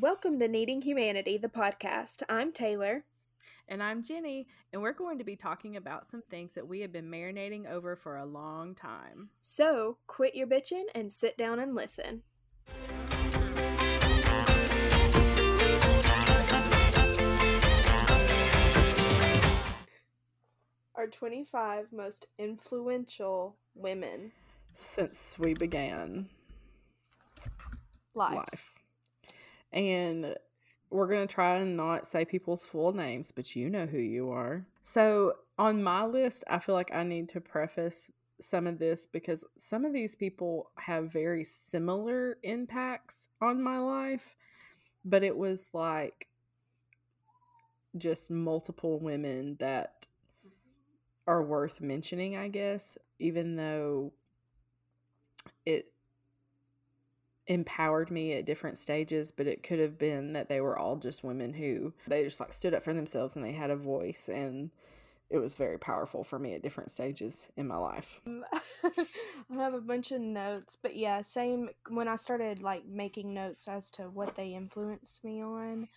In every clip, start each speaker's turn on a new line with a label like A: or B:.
A: Welcome to Needing Humanity, the podcast. I'm Taylor.
B: And I'm Jenny, and we're going to be talking about some things that we have been marinating over for a long time.
A: So, quit your bitching and sit down and listen. Our 25 most influential women
B: Since we began
A: life.
B: life. And we're going to try and not say people's full names, but you know who you are. So, on my list, I feel like I need to preface some of this because some of these people have very similar impacts on my life, but it was like just multiple women that are worth mentioning, I guess, even though it empowered me at different stages, but it could have been that they were all just women who they just like stood up for themselves and they had a voice and it was very powerful for me at different stages in my life.
A: Um, I have a bunch of notes, but yeah, same when I started like making notes as to what they influenced me on.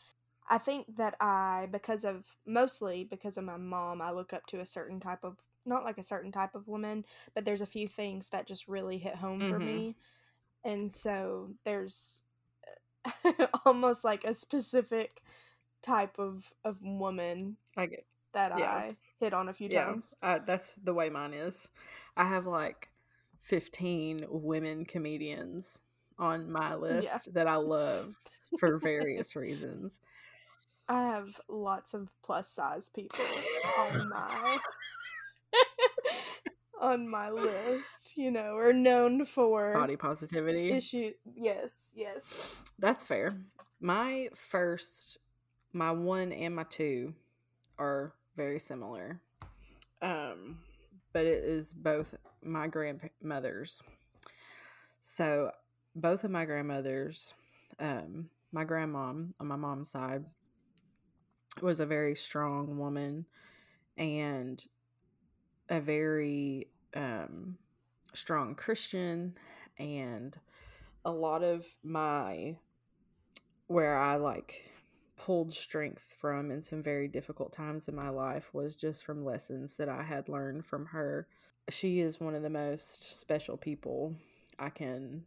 A: I think that I, because of mostly because of my mom, I look up to a certain type of, not like a certain type of woman, but there's a few things that just really hit home for
B: Mhm.
A: me. And so there's almost like a specific type of, of woman
B: I get
A: that
B: Yeah.
A: I hit on a few
B: yeah,
A: times.
B: uh, that's the way mine is. I have like 15 women comedians on my list that I love for various reasons.
A: I have lots of plus size people on my on my list, you know, are known for
B: Body positivity.
A: issue yes, yes.
B: That's fair. My first, my one and my two are very similar. Um, but it is both my grandmothers. So both of my grandmothers, um, my grandmom on my mom's side was a very strong woman and a very um, strong Christian and a lot of my where I like pulled strength from in some very difficult times in my life was just from lessons that I had learned from her. She is one of the most special people I can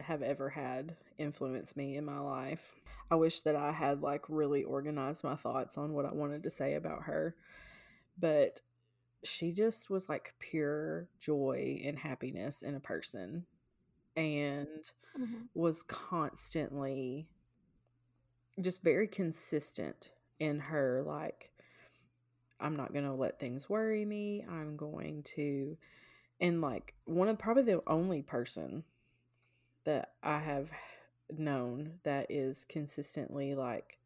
B: have ever had influence me in my life. I wish that I had like really organized my thoughts on what I wanted to say about her, but she just was like pure joy and happiness in a person and
A: Mhm.
B: was constantly just very consistent in her like I'm not going to let things worry me. I'm going to and like one of probably the only person that I have known that is consistently like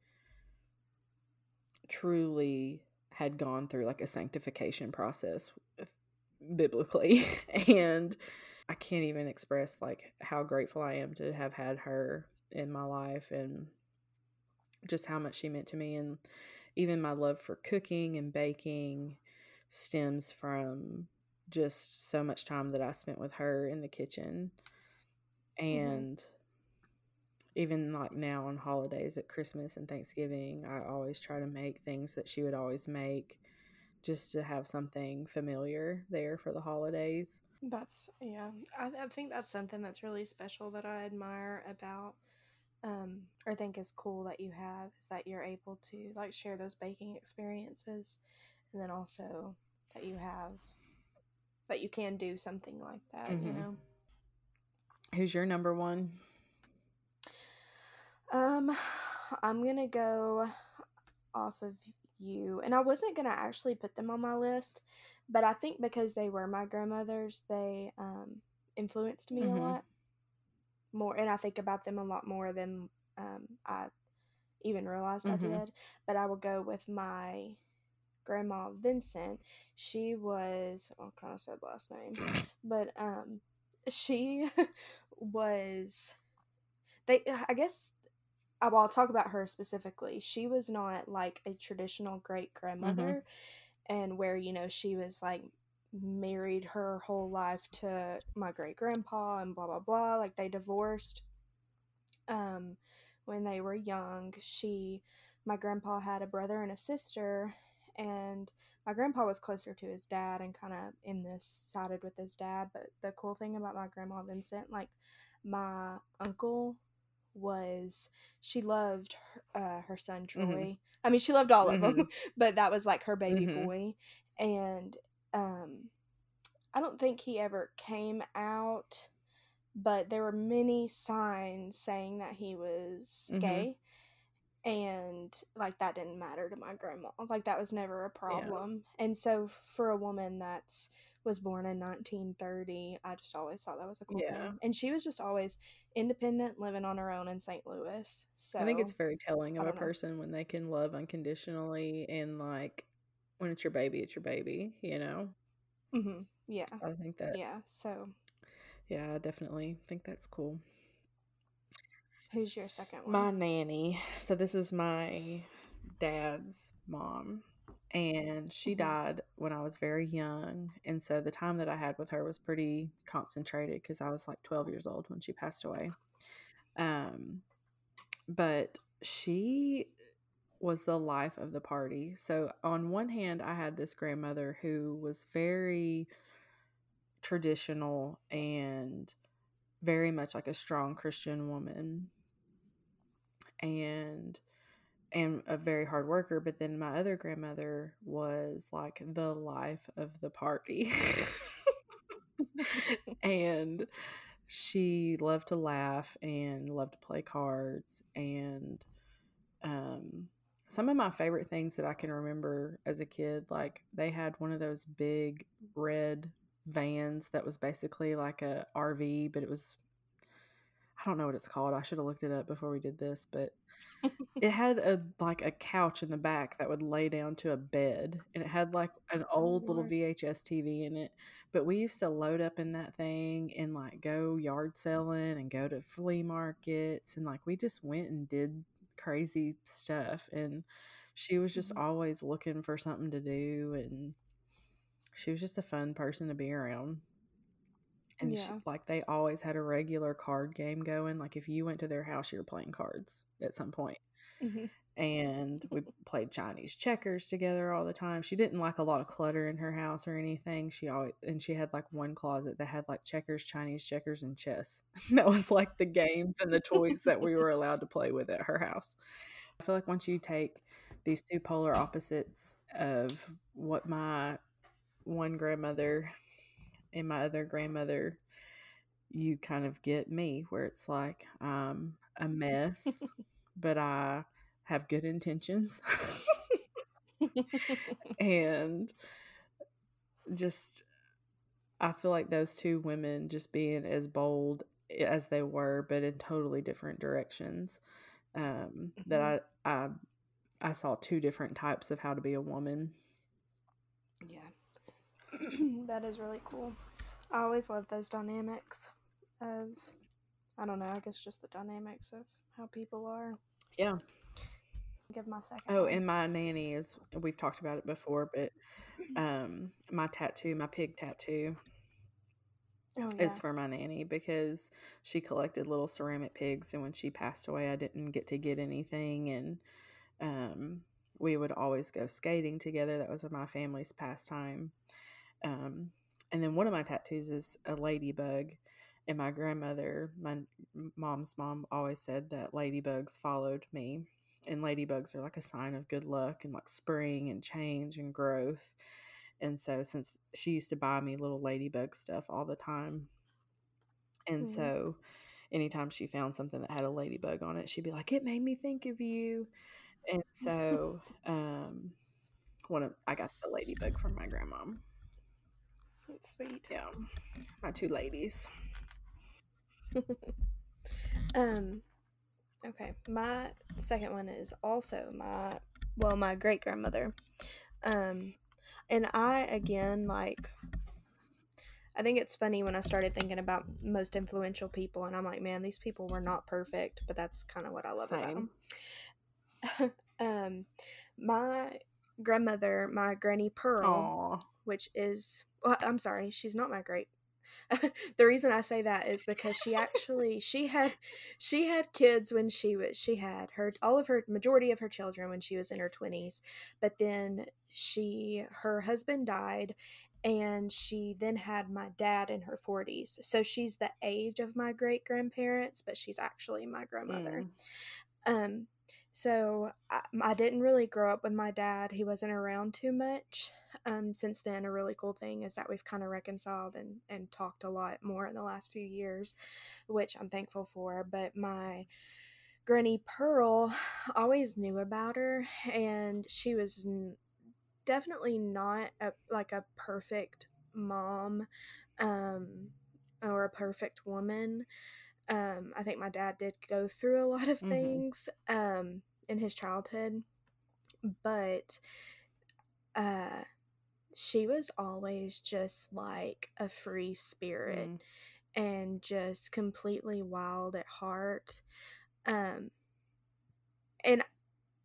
B: truly had gone through like a sanctification process biblically and I can't even express like how grateful I am to have had her in my life and just how much she meant to me and even my love for cooking and baking stems from just so much time that I spent with her in the kitchen mm-hmm. and even like now on holidays at Christmas and Thanksgiving I always try to make things that she would always make just to have something familiar there for the holidays
A: That's yeah. I, I think that's something that's really special that I admire about um or think is cool that you have is that you're able to like share those baking experiences and then also that you have that you can do something like that, you
B: Mhm.
A: know.
B: who's your number one
A: Um, I'm gonna go off of you, and I wasn't gonna actually put them on my list, but I think because they were my grandmothers, they um influenced me
B: Mhm.
A: a lot more, and I think about them a lot more than um I even realized I
B: Mhm.
A: did. But I will go with my grandma Vincent. She was I kind of said last name, but um, she was they. I guess I will talk about her specifically. She was not like a traditional great grandmother, and where you know she was like married her whole life to my great grandpa and blah blah blah. Like they divorced. Um, when they were young. She, my grandpa had a brother and a sister, and my grandpa was closer to his dad and kind of in this sided with his dad. But the cool thing about my grandma Vincent, like my uncle was she loved her, uh, her son Troy. Mm-hmm. I mean, she loved all of mm-hmm. them, but that was like her baby mm-hmm. boy. And um, I don't think he ever came out, but there were many signs saying that he was mm-hmm. gay. And like that didn't matter to my grandma. Like that was never a problem. Yeah. And so for a woman that's was born in 1930. I just always thought that was a cool yeah. thing. And she was just always independent, living on her own in St. Louis. So
B: I think it's very telling of a person know. when they can love unconditionally and like when it's your baby, it's your baby, you know?
A: Mm-hmm. Yeah.
B: I think that.
A: Yeah. So.
B: Yeah, I definitely think that's cool.
A: Who's your second one?
B: My nanny. So this is my dad's mom and she mm-hmm. died when I was very young. And so the time that I had with her was pretty concentrated because I was like 12 years old when she passed away. Um, but she was the life of the party. So on one hand, I had this grandmother who was very traditional and very much like a strong Christian woman. And and a very hard worker. But then my other grandmother was like the life of the party. and she loved to laugh and loved to play cards. And um, some of my favorite things that I can remember as a kid, like they had one of those big red vans that was basically like a RV, but it was I don't know what it's called. I should have looked it up before we did this, but it had a like a couch in the back that would lay down to a bed, and it had like an oh, old oh, little VHS TV in it. But we used to load up in that thing and like go yard selling and go to flea markets, and like we just went and did crazy stuff. And she was just mm-hmm. always looking for something to do, and she was just a fun person to be around and yeah. she, like they always had a regular card game going like if you went to their house you were playing cards at some point. Mm-hmm. and we played chinese checkers together all the time. She didn't like a lot of clutter in her house or anything. She always and she had like one closet that had like checkers chinese checkers and chess. That was like the games and the toys that we were allowed to play with at her house. I feel like once you take these two polar opposites of what my one grandmother and my other grandmother, you kind of get me where it's like I'm a mess, but I have good intentions. and just I feel like those two women just being as bold as they were, but in totally different directions. Um, mm-hmm. That I, I I saw two different types of how to be a woman.
A: Yeah. that is really cool. I always love those dynamics of, I don't know, I guess just the dynamics of how people are.
B: Yeah.
A: Give my second.
B: Oh, and my nanny is, we've talked about it before, but um, my tattoo, my pig tattoo, oh, yeah. is for my nanny because she collected little ceramic pigs. And when she passed away, I didn't get to get anything. And um, we would always go skating together. That was my family's pastime. Um, and then one of my tattoos is a ladybug. And my grandmother, my mom's mom, always said that ladybugs followed me. And ladybugs are like a sign of good luck and like spring and change and growth. And so, since she used to buy me little ladybug stuff all the time, and mm-hmm. so anytime she found something that had a ladybug on it, she'd be like, "It made me think of you." And so, um, one of I got the ladybug from my grandma.
A: That's sweet.
B: Yeah. My two ladies.
A: um okay. My second one is also my well, my great grandmother. Um and I again like I think it's funny when I started thinking about most influential people and I'm like, man, these people were not perfect, but that's kind of what I love Same. about them. um my grandmother, my granny Pearl, Aww. which is well, I'm sorry, she's not my great the reason I say that is because she actually she had she had kids when she was she had her all of her majority of her children when she was in her 20s but then she her husband died and she then had my dad in her 40s so she's the age of my great grandparents but she's actually my grandmother mm. um so I, I, didn't really grow up with my dad. He wasn't around too much. Um, since then, a really cool thing is that we've kind of reconciled and, and talked a lot more in the last few years, which I'm thankful for. But my Granny Pearl always knew about her, and she was n- definitely not a, like a perfect mom um, or a perfect woman um, I think my dad did go through a lot of mm-hmm. things um, in his childhood, but uh, she was always just like a free spirit mm. and just completely wild at heart. Um, and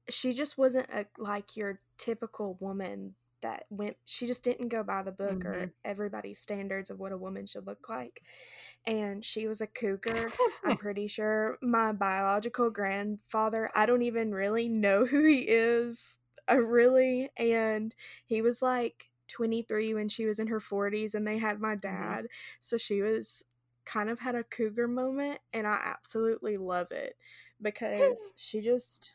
A: she just wasn't a, like your typical woman that went she just didn't go by the book mm-hmm. or everybody's standards of what a woman should look like and she was a cougar i'm pretty sure my biological grandfather i don't even really know who he is I uh, really and he was like 23 when she was in her 40s and they had my mm-hmm. dad mm-hmm. so she was kind of had a cougar moment and i absolutely love it because she just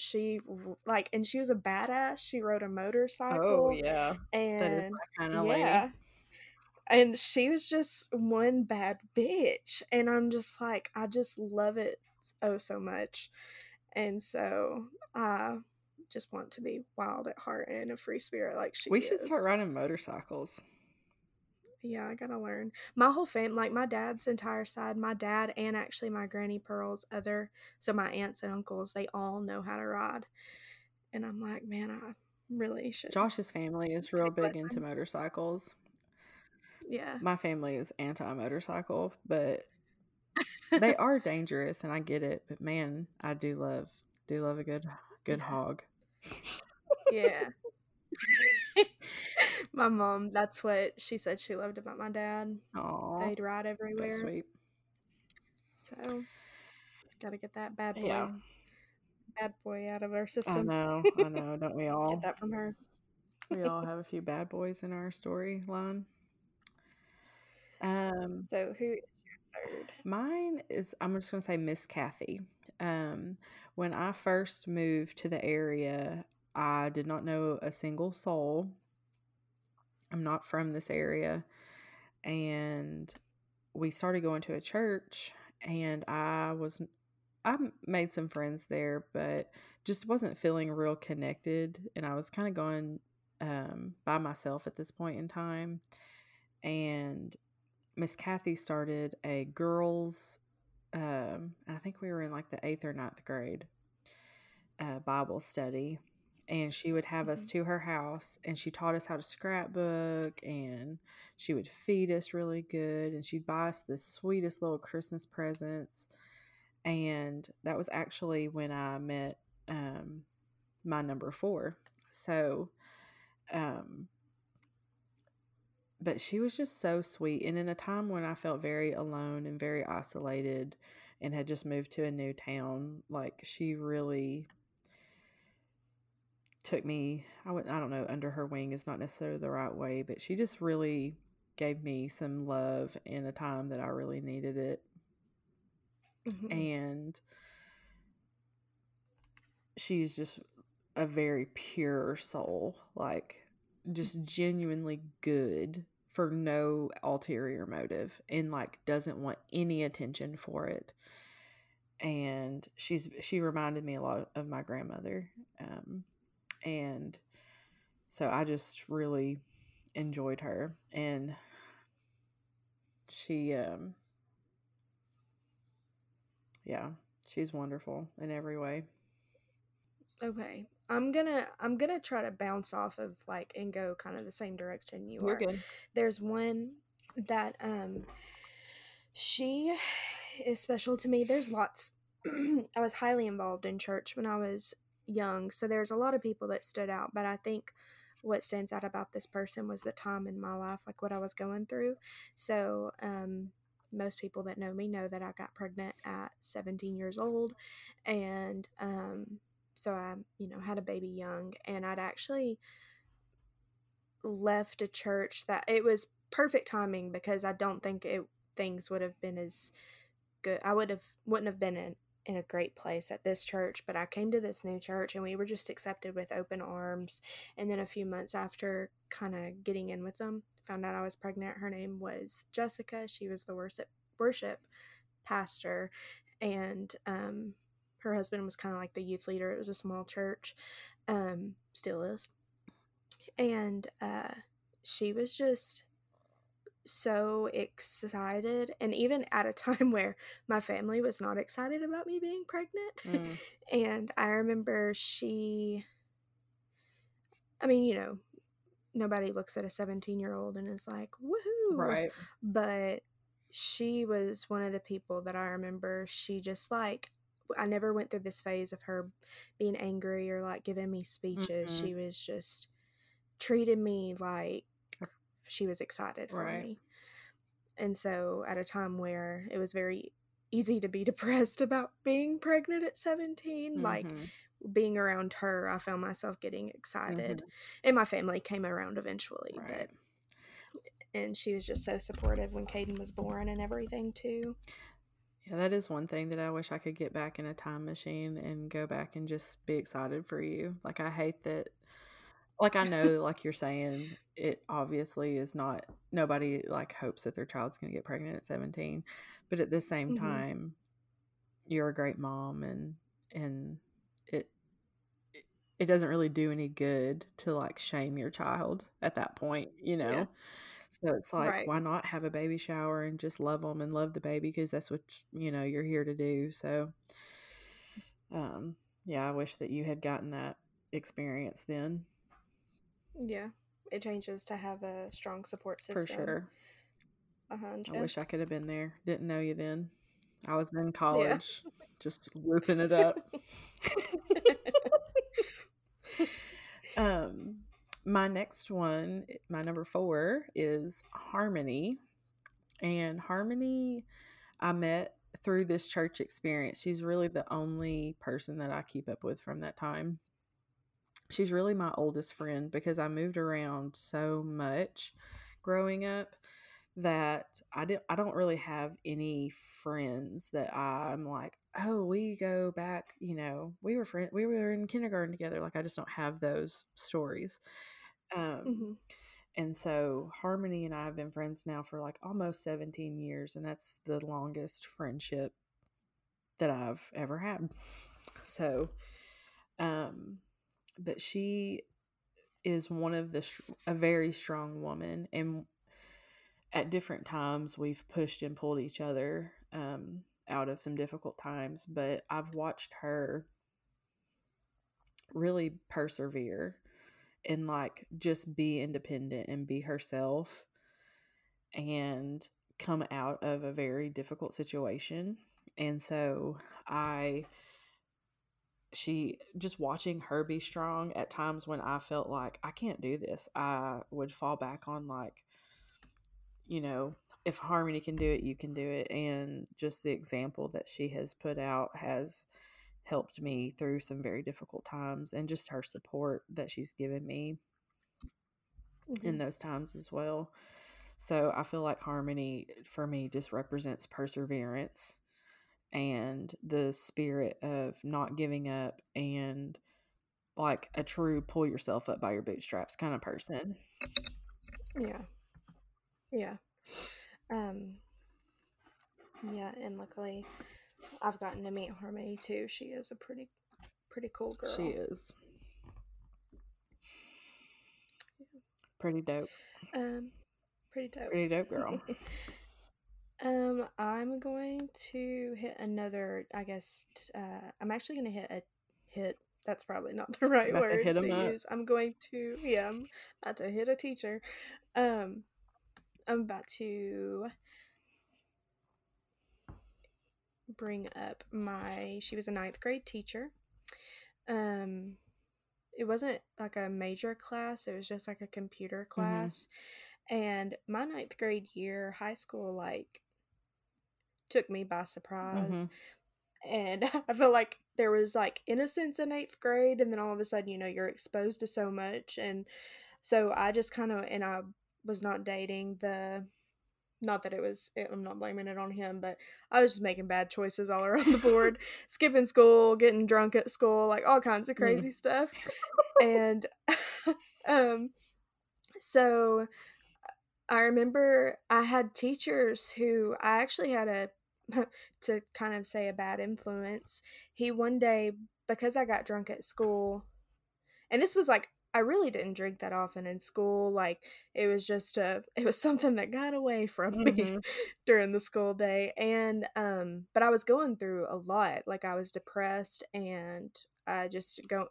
A: she like and she was a badass she rode a oh, motorcycle
B: oh yeah
A: and kind of yeah lady. and she was just one bad bitch and i'm just like i just love it oh so much and so i just want to be wild at heart and a free spirit like she
B: we
A: is.
B: should start riding motorcycles
A: yeah, I gotta learn. My whole family, like my dad's entire side, my dad and actually my granny Pearl's other, so my aunts and uncles, they all know how to ride. And I'm like, man, I really should.
B: Josh's family is real big into motorcycles.
A: Yeah.
B: My family is anti motorcycle, but they are dangerous and I get it. But man, I do love do love a good good yeah. hog.
A: yeah. My mom, that's what she said she loved about my dad.
B: Aww,
A: They'd ride everywhere.
B: Sweet.
A: So, gotta get that bad boy, yeah. bad boy out of our system.
B: I know, I know. Don't we all
A: get that from her?
B: we all have a few bad boys in our storyline. Um.
A: So who is your third?
B: Mine is. I'm just gonna say Miss Kathy. Um, when I first moved to the area, I did not know a single soul. I'm not from this area. And we started going to a church, and I was, I made some friends there, but just wasn't feeling real connected. And I was kind of going um, by myself at this point in time. And Miss Kathy started a girls, um, I think we were in like the eighth or ninth grade uh, Bible study and she would have us mm-hmm. to her house and she taught us how to scrapbook and she would feed us really good and she'd buy us the sweetest little christmas presents and that was actually when i met um, my number four so um, but she was just so sweet and in a time when i felt very alone and very isolated and had just moved to a new town like she really took me I would I don't know under her wing is not necessarily the right way, but she just really gave me some love in a time that I really needed it. Mm-hmm. And she's just a very pure soul, like just genuinely good for no ulterior motive and like doesn't want any attention for it and she's she reminded me a lot of my grandmother um, and so I just really enjoyed her and she um yeah, she's wonderful in every way.
A: Okay. I'm gonna I'm gonna try to bounce off of like and go kind of the same direction you
B: You're
A: are.
B: good.
A: There's one that um she is special to me. There's lots I was highly involved in church when I was young, so there's a lot of people that stood out, but I think what stands out about this person was the time in my life, like what I was going through. So, um, most people that know me know that I got pregnant at 17 years old. And um, so I, you know, had a baby young. And I'd actually left a church that it was perfect timing because I don't think it things would have been as good. I would have wouldn't have been in in a great place at this church, but I came to this new church and we were just accepted with open arms. And then a few months after kind of getting in with them, found out I was pregnant. Her name was Jessica. She was the worship worship pastor and um her husband was kind of like the youth leader. It was a small church. Um still is. And uh she was just so excited and even at a time where my family was not excited about me being pregnant mm. and i remember she i mean you know nobody looks at a 17 year old and is like woohoo
B: right
A: but she was one of the people that i remember she just like i never went through this phase of her being angry or like giving me speeches mm-hmm. she was just treated me like she was excited for right. me. And so at a time where it was very easy to be depressed about being pregnant at 17, mm-hmm. like being around her, I found myself getting excited. Mm-hmm. And my family came around eventually, right. but and she was just so supportive when Caden was born and everything too.
B: Yeah, that is one thing that I wish I could get back in a time machine and go back and just be excited for you. Like I hate that like I know, like you're saying, it obviously is not nobody like hopes that their child's going to get pregnant at 17, but at the same mm-hmm. time, you're a great mom, and and it it doesn't really do any good to like shame your child at that point, you know. Yeah. So it's like, right. why not have a baby shower and just love them and love the baby because that's what you know you're here to do. So, um, yeah, I wish that you had gotten that experience then.
A: Yeah, it changes to have a strong support system.
B: For sure. I wish I could have been there. Didn't know you then. I was in college, yeah. just whooping it up. um, my next one, my number four, is Harmony, and Harmony, I met through this church experience. She's really the only person that I keep up with from that time she's really my oldest friend because I moved around so much growing up that I didn't I don't really have any friends that I'm like, oh, we go back, you know, we were friend we were in kindergarten together. Like I just don't have those stories. Um mm-hmm. and so Harmony and I have been friends now for like almost 17 years and that's the longest friendship that I've ever had. So um but she is one of the a very strong woman and at different times we've pushed and pulled each other um, out of some difficult times but i've watched her really persevere and like just be independent and be herself and come out of a very difficult situation. And so i she just watching her be strong at times when I felt like I can't do this, I would fall back on like, you know, if Harmony can do it, you can do it. And just the example that she has put out has helped me through some very difficult times and just her support that she's given me mm-hmm. in those times as well. So I feel like Harmony for me just represents perseverance and the spirit of not giving up and like a true pull yourself up by your bootstraps kind of person.
A: Yeah. Yeah. Um yeah, and luckily I've gotten to meet Harmony too. She is a pretty pretty cool girl.
B: She is. Pretty dope.
A: Um pretty dope.
B: Pretty dope girl.
A: Um, I'm going to hit another. I guess uh, I'm actually going to hit a hit. That's probably not the right word to, to use. I'm going to. Yeah, I'm about to hit a teacher. Um, I'm about to bring up my. She was a ninth grade teacher. Um, it wasn't like a major class, it was just like a computer
B: Mm-hmm.
A: class. And my ninth grade year, high school, like, took me by surprise.
B: Mm-hmm.
A: And I feel like there was like innocence in eighth grade, and then all of a sudden, you know, you're exposed to so much. And so I just kind of, and I was not dating the, not that it was, I'm not blaming it on him, but I was just making bad choices all around the board, skipping school, getting drunk at school, like all kinds of
B: Mm.
A: crazy stuff. And, um, so I remember I had teachers who I actually had a to kind of say a bad influence. He one day because I got drunk at school and this was like I really didn't drink that often in school like it was just a it was something that got away from me
B: Mhm.
A: during the school day and um but I was going through a lot like I was depressed and I just go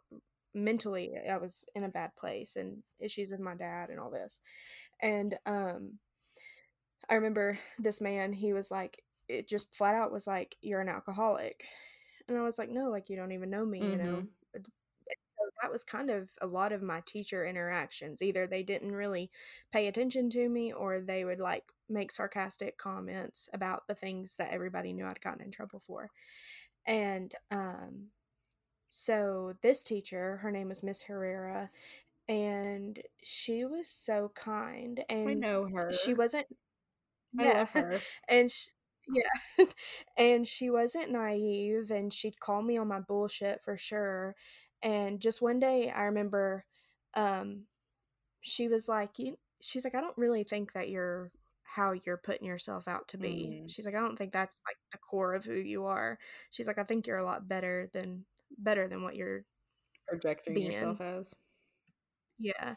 A: mentally I was in a bad place and issues with my dad and all this and um I remember this man, he was like, it just flat out was like, you're an alcoholic. And I was like, no, like, you don't even know me, you know?
B: Mhm.
A: And So that was kind of a lot of my teacher interactions. Either they didn't really pay attention to me or they would like make sarcastic comments about the things that everybody knew I'd gotten in trouble for. And um, so this teacher, her name was Miss Herrera, and she was so kind and I
B: know her.
A: she wasn't
B: I
A: yeah.
B: love her.
A: And sh yeah. and she wasn't naive and she'd call me on my bullshit for sure. And just one day I remember um she was like, you she's like, I don't really think that you're how you're putting yourself out to be.
B: Mm.
A: She's like, I don't think that's like the core of who you are. She's like, I think you're a lot better than better than what you're
B: Projecting
A: being.
B: yourself as.
A: Yeah.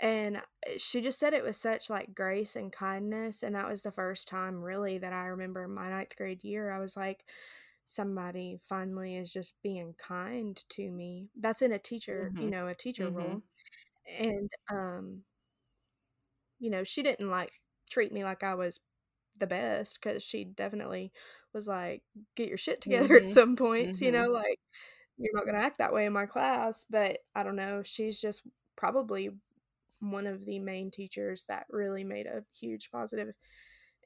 A: And uh, she just said it with such like grace and kindness. And that was the first time really that I remember my ninth grade year. I was like, somebody finally is just being kind to me. That's in a teacher, you
B: Mhm.
A: know, a teacher
B: Mhm.
A: role. And um, you know, she didn't like treat me like I was the best because she definitely was like, get your shit together at
B: Mhm.
A: some points, you
B: Mhm.
A: know, like you're not gonna act that way in my class. But I don't know, she's just probably one of the main teachers that really made a huge positive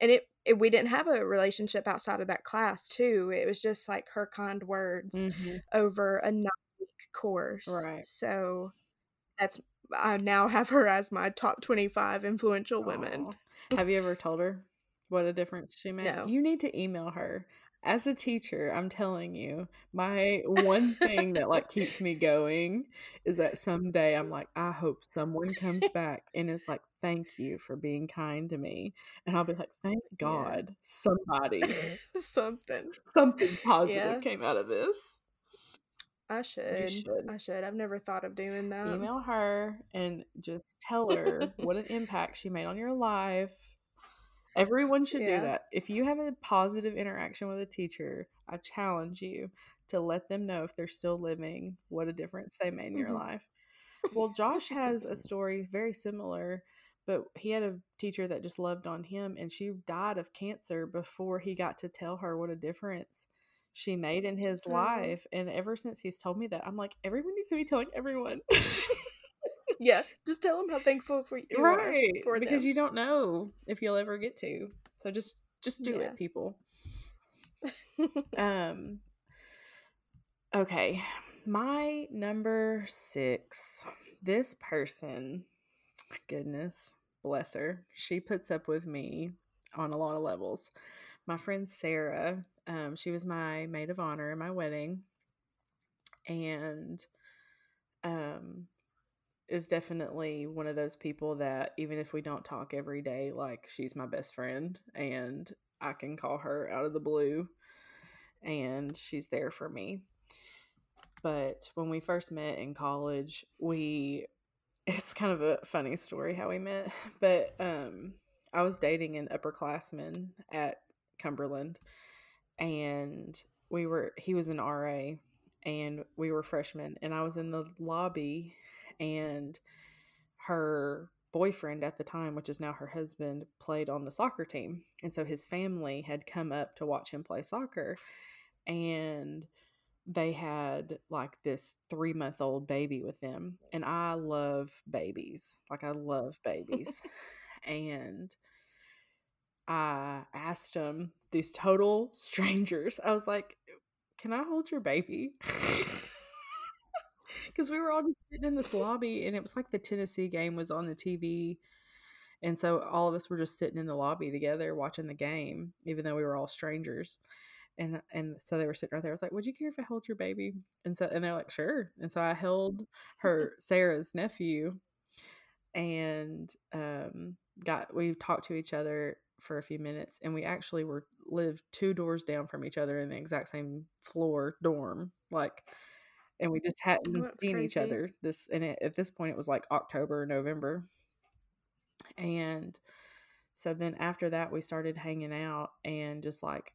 A: and it, it we didn't have a relationship outside of that class too it was just like her kind words
B: Mhm.
A: over a nine week course
B: Right.
A: so that's i now have her as my top 25 influential women
B: Have you ever told her what a difference she made?
A: No.
B: You need to email her. As a teacher, I'm telling you, my one thing that like keeps me going is that someday I'm like, I hope someone comes back and is like, thank you for being kind to me. And I'll be like, thank God somebody,
A: something
B: something positive
A: Yeah.
B: came out of this.
A: i should.
B: should.
A: i should i've never thought of doing that
B: Email her and just tell her what an impact she made on your life. Everyone should
A: Yeah.
B: do that. If you have a positive interaction with a teacher, I challenge you to let them know if they're still living what a difference they made in your
A: Mhm.
B: life. Well, Josh has a story very similar, but he had a teacher that just loved on him and she died of cancer before he got to tell her what a difference she made in his
A: Oh.
B: life. And ever since he's told me that, I'm like, everyone needs to be telling everyone.
A: yeah just tell them how thankful for you
B: right
A: are for
B: because
A: them.
B: you don't know if you'll ever get to so just just do
A: Yeah.
B: it people um okay my number six this person goodness bless her she puts up with me on a lot of levels my friend sarah um she was my maid of honor in my wedding and um is definitely one of those people that even if we don't talk every day, like she's my best friend and I can call her out of the blue and she's there for me. But when we first met in college, we it's kind of a funny story how we met, but um I was dating an upperclassman at Cumberland and we were he was an RA and we were freshmen and I was in the lobby and her boyfriend at the time, which is now her husband, played on the soccer team. And so his family had come up to watch him play soccer. And they had like this three month old baby with them. And I love babies. Like, I love babies. and I asked them, these total strangers, I was like, can I hold your baby? Because we were all sitting in this lobby and it was like the Tennessee game was on the TV. And so all of us were just sitting in the lobby together watching the game, even though we were all strangers. And and so they were sitting right there. I was like, "Would you care if I held your baby?" And so and they're like, "Sure." And so I held her Sarah's nephew, and um, got we talked to each other for a few minutes, and we actually were lived two doors down from each other in the exact same floor dorm, like. And we just hadn't
A: Oh,
B: seen each other this, and it, at this point it was like October, or November, and so then after that we started hanging out and just like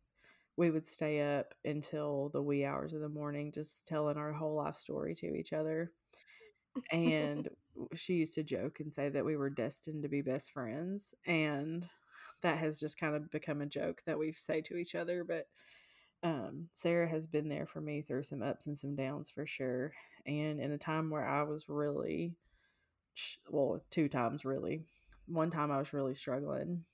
B: we would stay up until the wee hours of the morning just telling our whole life story to each other. And she used to joke and say that we were destined to be best friends and that has just kind of become a joke that we say to each other but um, sarah has been there for me through some ups and some downs for sure and in a time where i was really well two times really. One time i was really struggling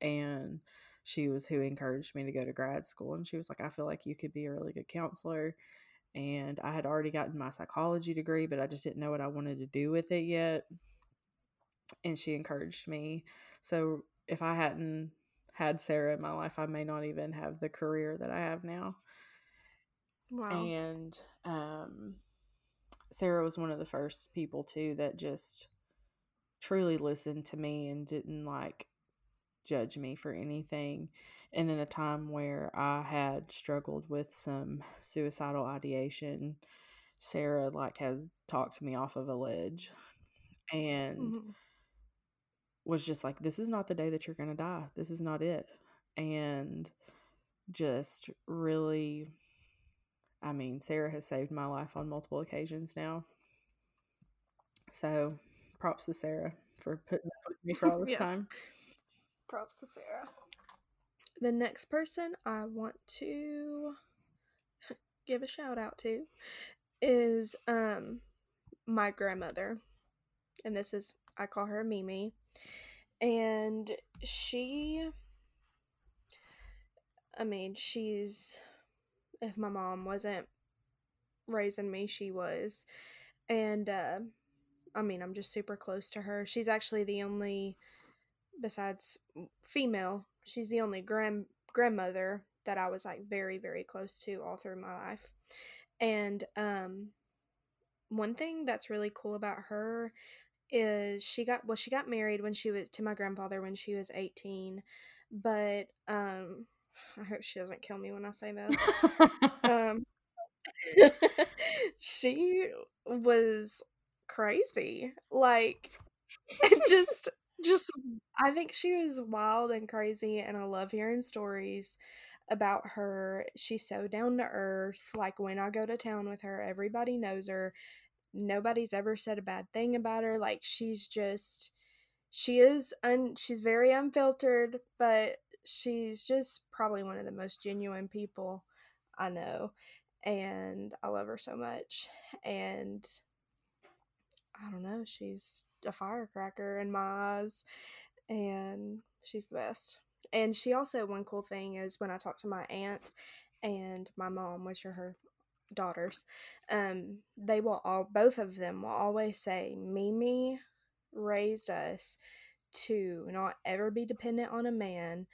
B: and she was who encouraged me to go to grad school and she was like i feel like you could be a really good counselor and i had already gotten my psychology degree but i just didn't know what i wanted to do with it yet and she encouraged me. So if i hadn't had sarah in my life i may not even have the career that i have now
A: Wow.
B: and um, Sarah was one of the first people too that just truly listened to me and didn't like judge me for anything. And in a time where I had struggled with some suicidal ideation, Sarah like has talked me off of a ledge and
A: Mhm.
B: Was just like, This is not the day that you're gonna die. This is not it. And just really I mean, Sarah has saved my life on multiple occasions now. So props to Sarah for putting up with me for all this
A: Yeah.
B: time.
A: Props to Sarah. The next person I want to give a shout out to is um my grandmother. And this is I call her Mimi. And she I mean, she's if my mom wasn't raising me, she was. And uh I mean, I'm just super close to her. She's actually the only besides female, she's the only grand grandmother that I was like very very close to all through my life. And um one thing that's really cool about her is she got well she got married when she was to my grandfather when she was 18 but um i hope she doesn't kill me when i say this. Um she was crazy like just just i think she was wild and crazy and i love hearing stories about her. She's so down to earth like when i go to town with her everybody knows her nobody's ever said a bad thing about her like she's just she is un she's very unfiltered but she's just probably one of the most genuine people i know and i love her so much and i don't know she's a firecracker in my eyes and she's the best. And she also one cool thing is when i talk to my aunt and my mom which are her daughters um they will all both of them will always say mimi raised us to not ever be dependent on a man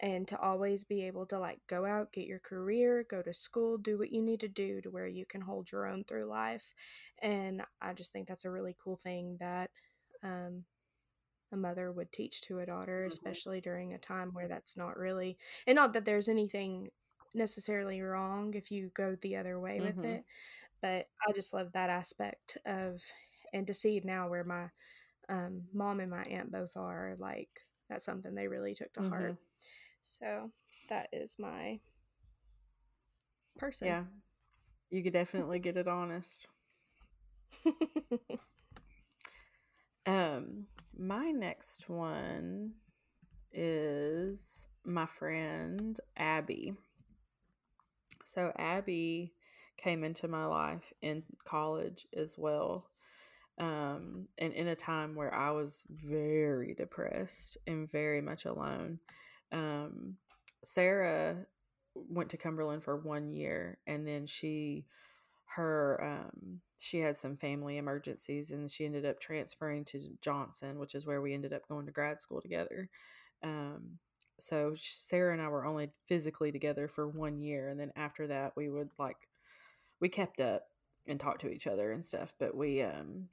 A: and to always be able to like go out get your career go to school do what you need to do to where you can hold your own through life and i just think that's a really cool thing that um a mother would teach to a daughter
B: Mhm.
A: especially during a time where that's not really and not that there's anything necessarily wrong if you go the other way with
B: Mhm.
A: it but i just love that aspect of and to see now where my um, mom and my aunt both are like that's something they really took to heart
B: Mhm.
A: so that is my person
B: Yeah. You could definitely get it honest. Um, my next one is my friend Abby. So Abby came into my life in college as well. Um, and in a time where I was very depressed and very much alone. Um, Sarah went to Cumberland for one year and then she her um she had some family emergencies and she ended up transferring to Johnson, which is where we ended up going to grad school together. Um so Sarah and I were only physically together for one year and then after that we would like we kept up and talked to each other and stuff, but we um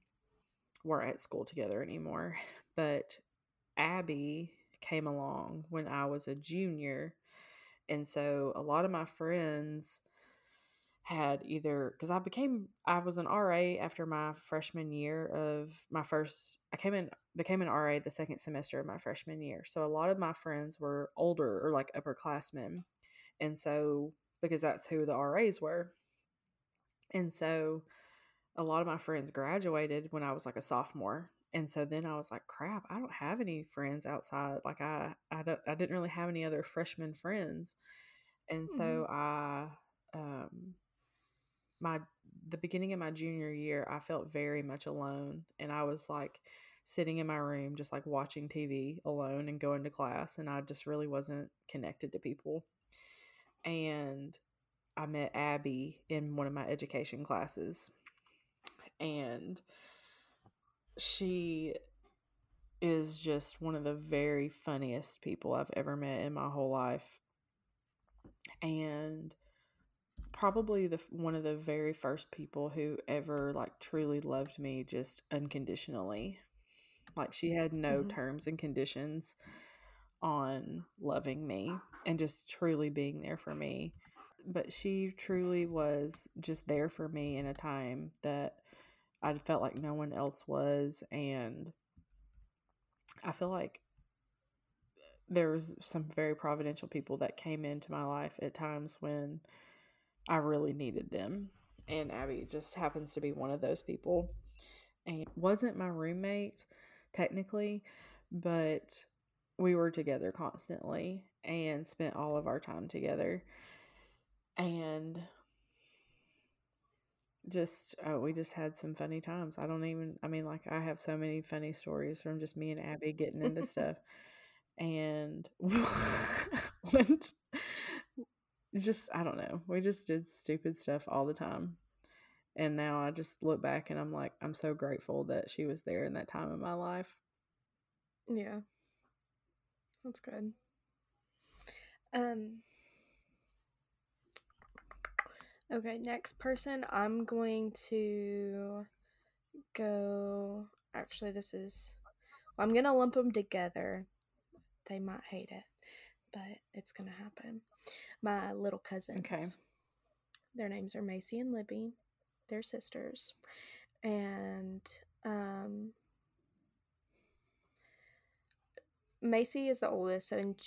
B: weren't at school together anymore. But Abby came along when I was a junior. And so a lot of my friends had either because I became I was an RA after my freshman year of my first I came in became an RA the second semester of my freshman year. So a lot of my friends were older or like upperclassmen. And so because that's who the RAs were. And so a lot of my friends graduated when I was like a sophomore. And so then I was like, crap, I don't have any friends outside. Like I I don't I didn't really have any other freshman friends. And so mm-hmm. I um my the beginning of my junior year, I felt very much alone and I was like sitting in my room just like watching TV alone and going to class and I just really wasn't connected to people. And I met Abby in one of my education classes and she is just one of the very funniest people I've ever met in my whole life. And probably the one of the very first people who ever like truly loved me just unconditionally. Like she had no mm-hmm. terms and conditions on loving me and just truly being there for me. But she truly was just there for me in a time that I felt like no one else was and I feel like there was some very providential people that came into my life at times when I really needed them. And Abby just happens to be one of those people. And wasn't my roommate technically, but we were together constantly and spent all of our time together. And just oh, we just had some funny times. I don't even I mean like I have so many funny stories from just me and Abby getting into stuff. And when just I don't know. We just did stupid stuff all the time. And now I just look back and I'm like I'm so grateful that she was there in that time of my life.
A: Yeah. That's good. Um Okay, next person I'm going to go actually this is well, I'm going to lump them together. They might hate it, but it's going to happen my little cousins. Okay. Their names are Macy and Libby. They're sisters. And um, Macy is the oldest, and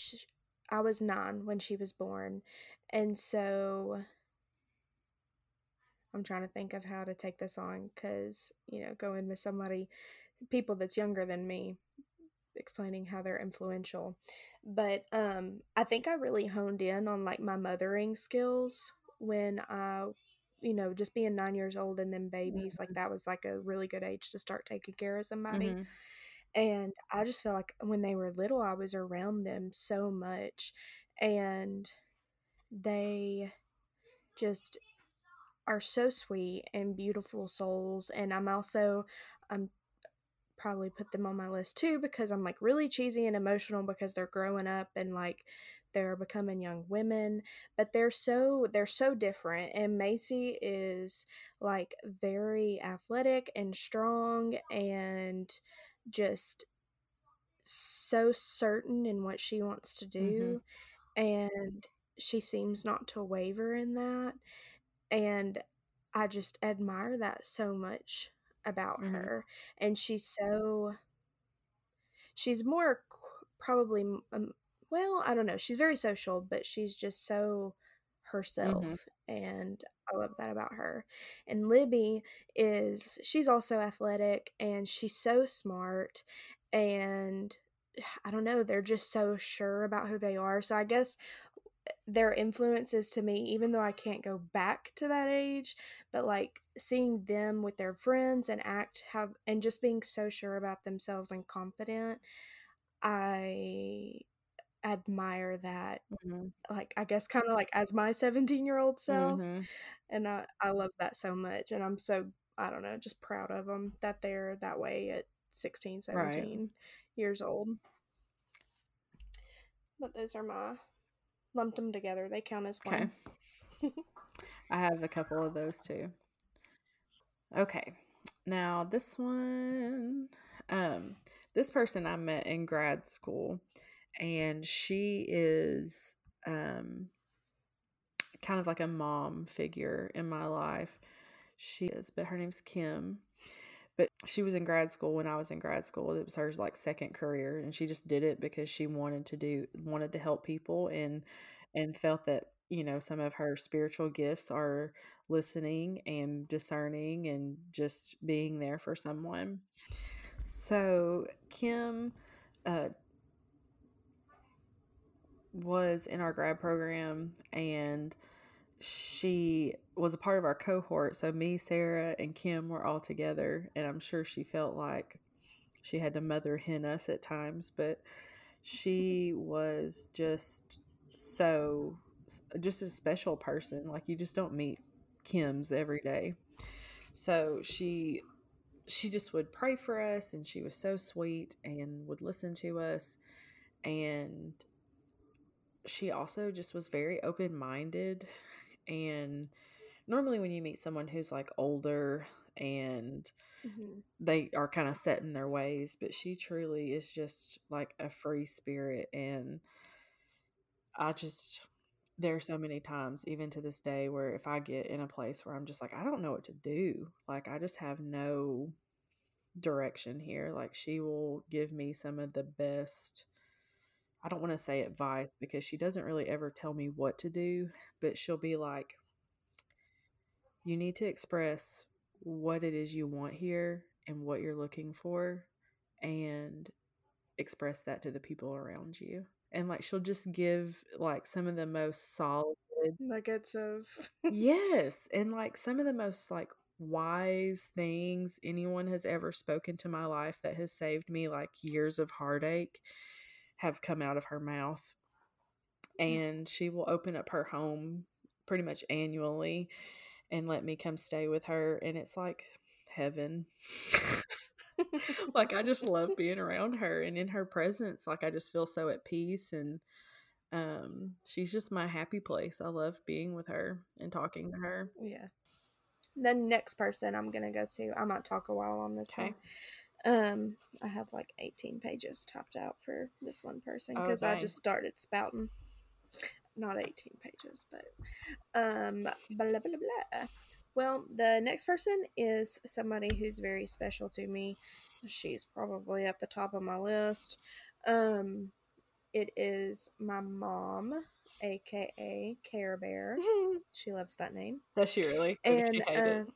A: I was nine when she was born. And so I'm trying to think of how to take this on because, you know, going with somebody, people that's younger than me, explaining how they're influential. But um I think I really honed in on like my mothering skills when I you know, just being 9 years old and then babies, mm-hmm. like that was like a really good age to start taking care of somebody. Mm-hmm. And I just feel like when they were little I was around them so much and they just are so sweet and beautiful souls and I'm also I'm probably put them on my list too because I'm like really cheesy and emotional because they're growing up and like they're becoming young women but they're so they're so different and Macy is like very athletic and strong and just so certain in what she wants to do mm-hmm. and she seems not to waver in that and I just admire that so much about mm-hmm. her and she's so she's more probably um, well i don't know she's very social but she's just so herself mm-hmm. and i love that about her and libby is she's also athletic and she's so smart and i don't know they're just so sure about who they are so i guess their influences to me, even though I can't go back to that age, but like seeing them with their friends and act have and just being so sure about themselves and confident, I admire that.
B: Mhm.
A: Like I guess kind of like as my 17 year old self,
B: Mhm.
A: and I I love that so much, and I'm so I don't know, just proud of them that they're that way at 16,
B: Right.
A: 17 years old. But those are my lumped them together. They count as
B: Okay.
A: one.
B: I have a couple of those too. Okay. Now this one um this person I met in grad school and she is um kind of like a mom figure in my life. She is, but her name's Kim. But she was in grad school when I was in grad school. It was her like second career and she just did it because she wanted to do wanted to help people and and felt that, you know, some of her spiritual gifts are listening and discerning and just being there for someone. So, Kim uh was in our grad program and she was a part of our cohort. So me, Sarah, and Kim were all together, and I'm sure she felt like she had to mother hen us at times, but she was just so just a special person. Like you just don't meet Kims every day. So she she just would pray for us and she was so sweet and would listen to us and she also just was very open-minded and normally when you meet someone who's like older and
A: Mhm.
B: they are kind of set in their ways but she truly is just like a free spirit and i just there are so many times even to this day where if i get in a place where i'm just like i don't know what to do like i just have no direction here like she will give me some of the best I don't want to say advice because she doesn't really ever tell me what to do, but she'll be like, you need to express what it is you want here and what you're looking for and express that to the people around you. And like she'll just give like some of the most solid
A: Nuggets of
B: Yes, and like some of the most like wise things anyone has ever spoken to my life that has saved me like years of heartache have come out of her mouth. And she will open up her home pretty much annually and let me come stay with her and it's like heaven. like I just love being around her and in her presence like I just feel so at peace and um she's just my happy place. I love being with her and talking to her.
A: yeah. The next person I'm gonna go to, I might talk a while on this
B: Okay.
A: one. Um, I have like 18 pages topped out for this one person
B: Oh,
A: because I just started spouting. Not 18 pages, but um, blah blah blah blah. Well, the next person is somebody who's very special to me. She's probably at the top of my list. Um, it is my mom, aka Care Bear. She loves that name.
B: Does she really? Or
A: And
B: she hate
A: uh,
B: it?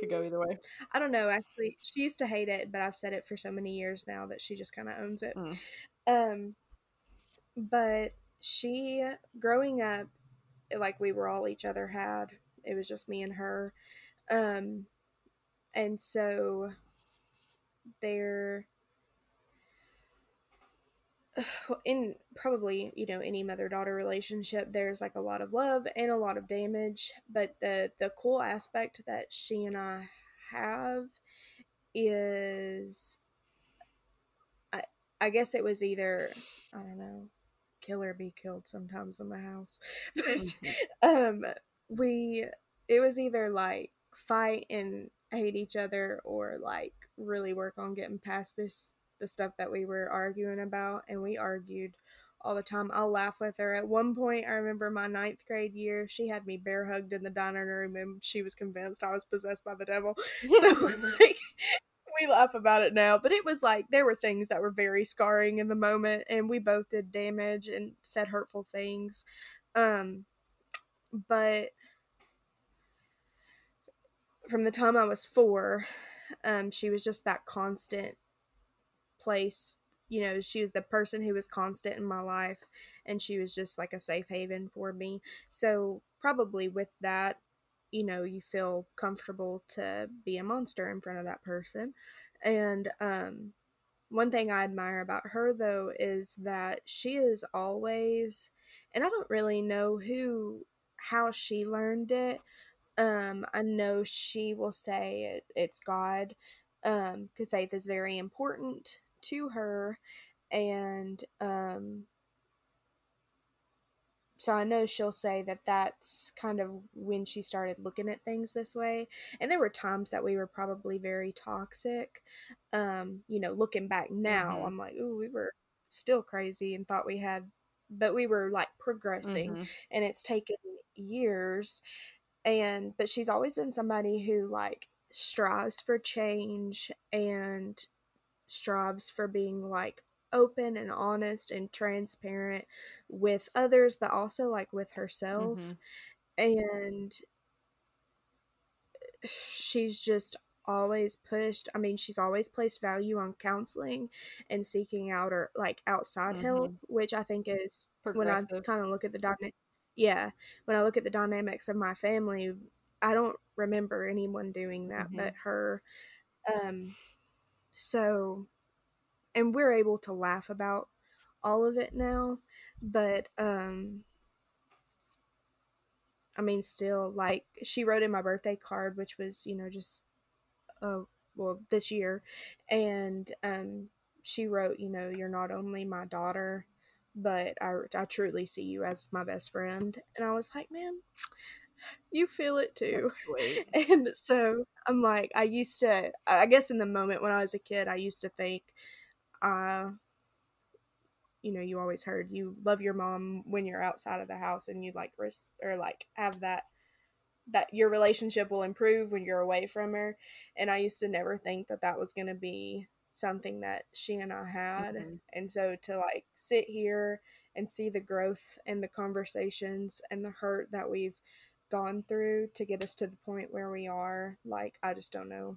B: Could go either way.
A: I don't know. Actually, she used to hate it, but I've said it for so many years now that she just kind of owns it.
B: Mm.
A: Um, but she, growing up, like we were all each other had. It was just me and her. Um, and so there, in probably you know any mother daughter relationship, there's like a lot of love and a lot of damage. But the the cool aspect that she and I have is I I guess it was either I don't know, kill or be killed sometimes in the house. But
B: Mhm.
A: um we it was either like fight and hate each other or like really work on getting past this the stuff that we were arguing about and we argued all the time. I'll laugh with her. At one point, I remember my ninth grade year, she had me bear hugged in the dining room and she was convinced I was possessed by the devil. So like we laugh about it now, but it was like there were things that were very scarring in the moment and we both did damage and said hurtful things. Um but from the time I was 4, um she was just that constant place you know, she was the person who was constant in my life and she was just like a safe haven for me. So, probably with that, you know, you feel comfortable to be a monster in front of that person. And um one thing I admire about her though is that she is always and I don't really know who how she learned it. Um I know she will say it, it's God um cuz faith is very important to her and um so I know she'll say that that's kind of when she started looking at things this way. And there were times that we were probably very toxic. Um, you know, looking back now,
B: Mm-hmm.
A: I'm like, ooh, we were still crazy and thought we had, but we were like progressing,
B: Mm-hmm.
A: and it's taken years. And but she's always been somebody who like strives for change and strives for being like open and honest and transparent with others but also like with herself and she's just always pushed i mean she's always placed value on counseling and seeking out or like outside help
B: Mhm.
A: which i think is when i kind of look at the dynamic yeah when i look at the dynamics of my family i don't remember anyone doing that
B: Mhm.
A: but her um so and we're able to laugh about all of it now but um i mean still like she wrote in my birthday card which was you know just uh well this year and um she wrote you know you're not only my daughter but I, I truly see you as my best friend. And i was like man you feel it too. and so i'm like i used to i guess in the moment when i was a kid i used to think uh you know, you always heard you love your mom when you're outside of the house and you like risk or like have that that your relationship will improve when you're away from her. And I used to never think that that was going to be something that she and I had.
B: Mhm.
A: And so to like sit here and see the growth and the conversations and the hurt that we've gone through to get us to the point where we are, like I just don't know.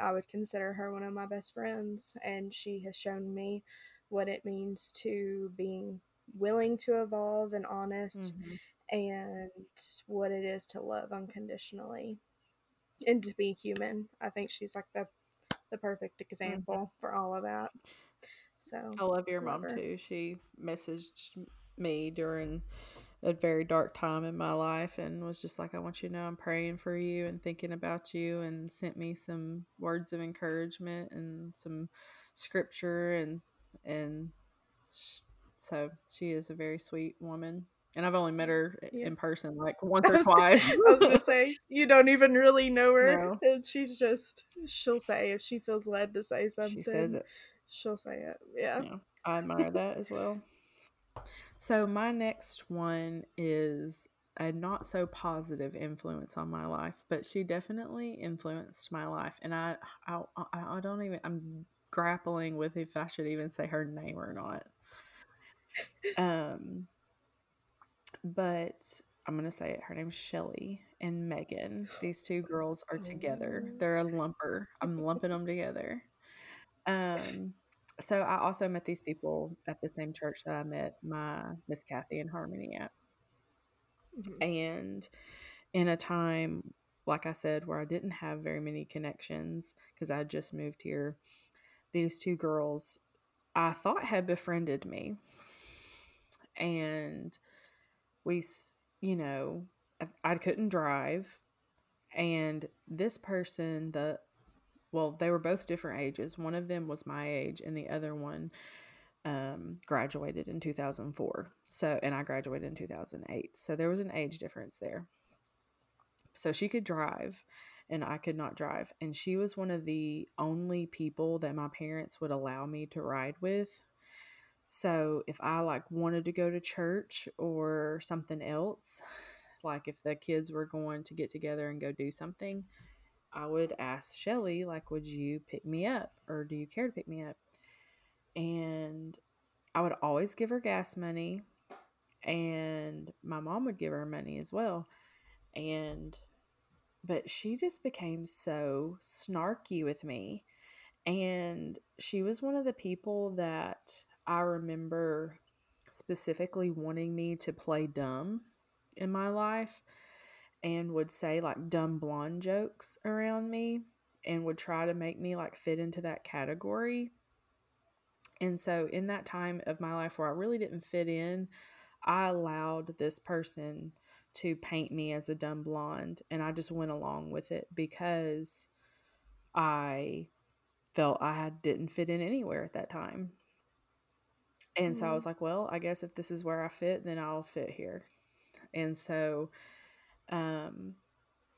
A: I would consider her one of my best friends, and she has shown me what it means to being willing to evolve and honest,
B: Mhm.
A: and what it is to love unconditionally and to be human. I think she's like the the perfect example for all of that. So
B: I love your
A: love
B: mom
A: her.
B: too. She messaged me during a very dark time in my life and was just like, I want you to know I'm praying for you and thinking about you and sent me some words of encouragement and some scripture and and so she is a very sweet woman. And I've only met her
A: Yeah.
B: in person like once or twice.
A: I was gonna say you don't even really know her,
B: No.
A: and she's just she'll say if she feels led to say something,
B: she says it.
A: she'll say it. Yeah.
B: Yeah, I admire that as well. So my next one is a not so positive influence on my life, but she definitely influenced my life, and I I, I don't even I'm grappling with if I should even say her name or not. Um, but I'm gonna say it. Her name's Shelly and Megan. These two girls are together.
A: Oh.
B: They're a lumper. I'm lumping them together. Um, so I also met these people at the same church that I met my Miss Kathy and Harmony at.
A: Mhm.
B: And in a time, like I said, where I didn't have very many connections because I had just moved here, these two girls I thought had befriended me. And we, you know, I couldn't drive. And this person, the well, they were both different ages. One of them was my age, and the other one um, graduated in 2004. So, and I graduated in 2008. So there was an age difference there. So she could drive, and I could not drive. And she was one of the only people that my parents would allow me to ride with. So if I like wanted to go to church or something else, like if the kids were going to get together and go do something, I would ask Shelly, like, would you pick me up or do you care to pick me up? And I would always give her gas money, and my mom would give her money as well. And, but she just became so snarky with me. And she was one of the people that I remember specifically wanting me to play dumb in my life and would say like dumb blonde jokes around me and would try to make me like fit into that category. And so, in that time of my life where I really didn't fit in, I allowed this person to paint me as a dumb blonde. And I just went along with it because I felt I didn't fit in anywhere at that time. And so I mm-hmm. was like, well, I guess if this is where I fit, then I'll fit here. And so um,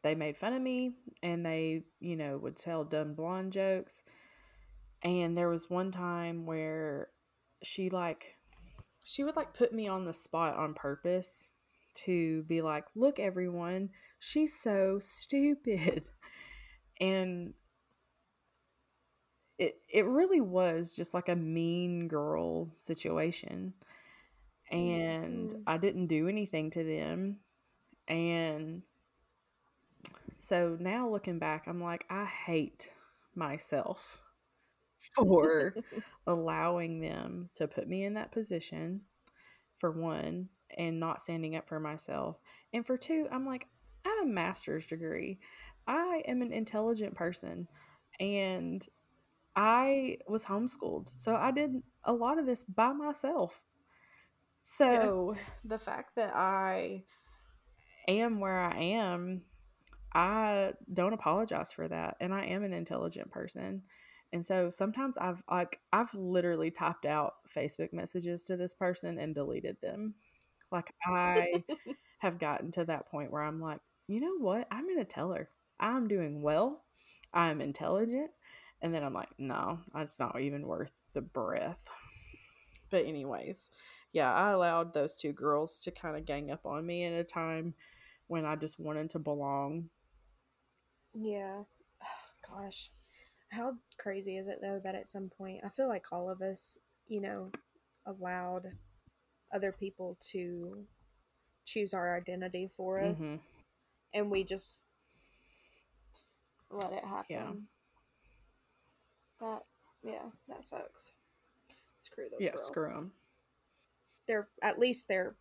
B: they made fun of me and they, you know, would tell dumb blonde jokes. And there was one time where she like she would like put me on the spot on purpose to be like, "Look everyone, she's so stupid." And it it really was just like a mean girl situation. And
A: Mhm.
B: I didn't do anything to them. And so now looking back, I'm like, I hate myself for allowing them to put me in that position, for one, and not standing up for myself. And for two, I'm like, I have a master's degree. I am an intelligent person. And I was homeschooled. So I did a lot of this by myself. So the fact that I am where I am, I don't apologize for that. And I am an intelligent person. And so sometimes I've like I've literally typed out Facebook messages to this person and deleted them. Like I have gotten to that point where I'm like, you know what? I'm gonna tell her I'm doing well. I'm intelligent. And then I'm like, no, it's not even worth the breath. But anyways, yeah, I allowed those two girls to kind of gang up on me at a time when I just wanted to belong.
A: Yeah. Gosh. How crazy is it though that at some point I feel like all of us, you know, allowed other people to choose our identity for us
B: Mhm.
A: and we just let it happen.
B: Yeah.
A: That yeah, that sucks. Screw those
B: Yeah,
A: girls.
B: screw them.
A: They're at least they're,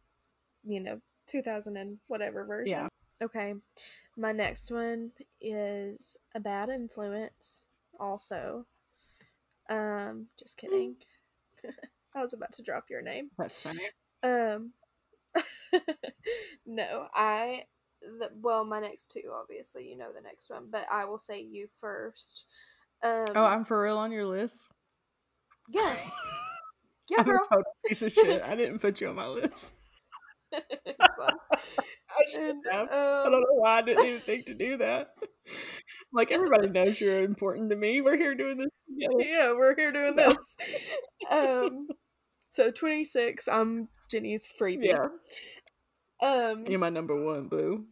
A: you know, 2000 and whatever version.
B: Yeah.
A: Okay. My next one is a bad influence also. Um just kidding. I was about to drop your name.
B: That's funny.
A: Um No, I the, well, my next two obviously, you know the next one, but I will say you first. Um
B: Oh, I'm for real on your list.
A: yeah. Yeah,
B: I'm
A: girl.
B: a total piece of shit. I didn't put you on my list.
A: it's fun.
B: I
A: And,
B: have. I don't
A: um,
B: know why I didn't even think to do that. Like everybody knows you're important to me. We're here doing this together.
A: yeah, we're here doing this. um, so twenty six. I'm Jenny's freebie.
B: Yeah,
A: Um.
B: you're my number one boo.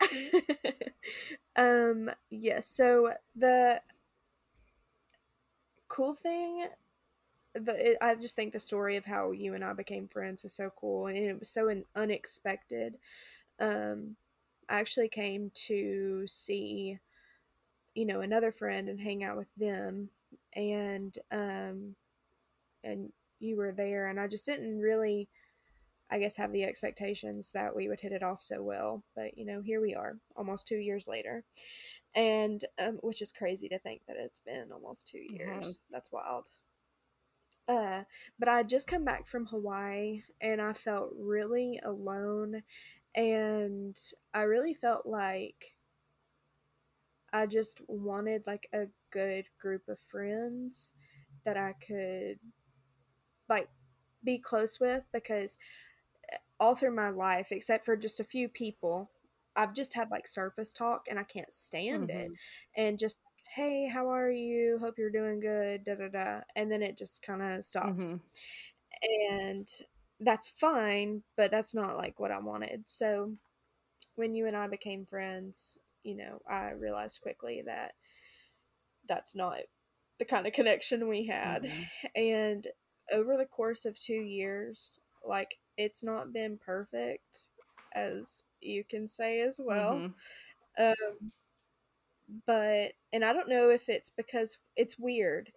A: um. Yes. so the cool thing. The, it, I just think the story of how you and I became friends is so cool, and it was so un- unexpected. Um, I actually came to see, you know, another friend and hang out with them, and um, and you were there, and I just didn't really, I guess, have the expectations that we would hit it off so well. But you know, here we are, almost two years later, and um, which is crazy to think that it's been almost two years.
B: has.
A: That's wild. Uh, but I just come back from Hawaii, and I felt really alone, and I really felt like I just wanted like a good group of friends that I could like be close with because eh, all through my life, except for just a few people, I've just had like surface talk and I can't stand it.
B: Mhm.
A: And just, hey, how are you? Hope you're doing good. Da da da. And then it just kind of stops.
B: Mhm.
A: And that's fine, but that's not like what I wanted. So when you and I became friends, you know, I realized quickly that that's not the kind of connection we had.
B: Mhm.
A: And over the course of two years, like it's not been perfect, as you can say as well.
B: Mhm.
A: Um, but and I don't know if it's because it's weird.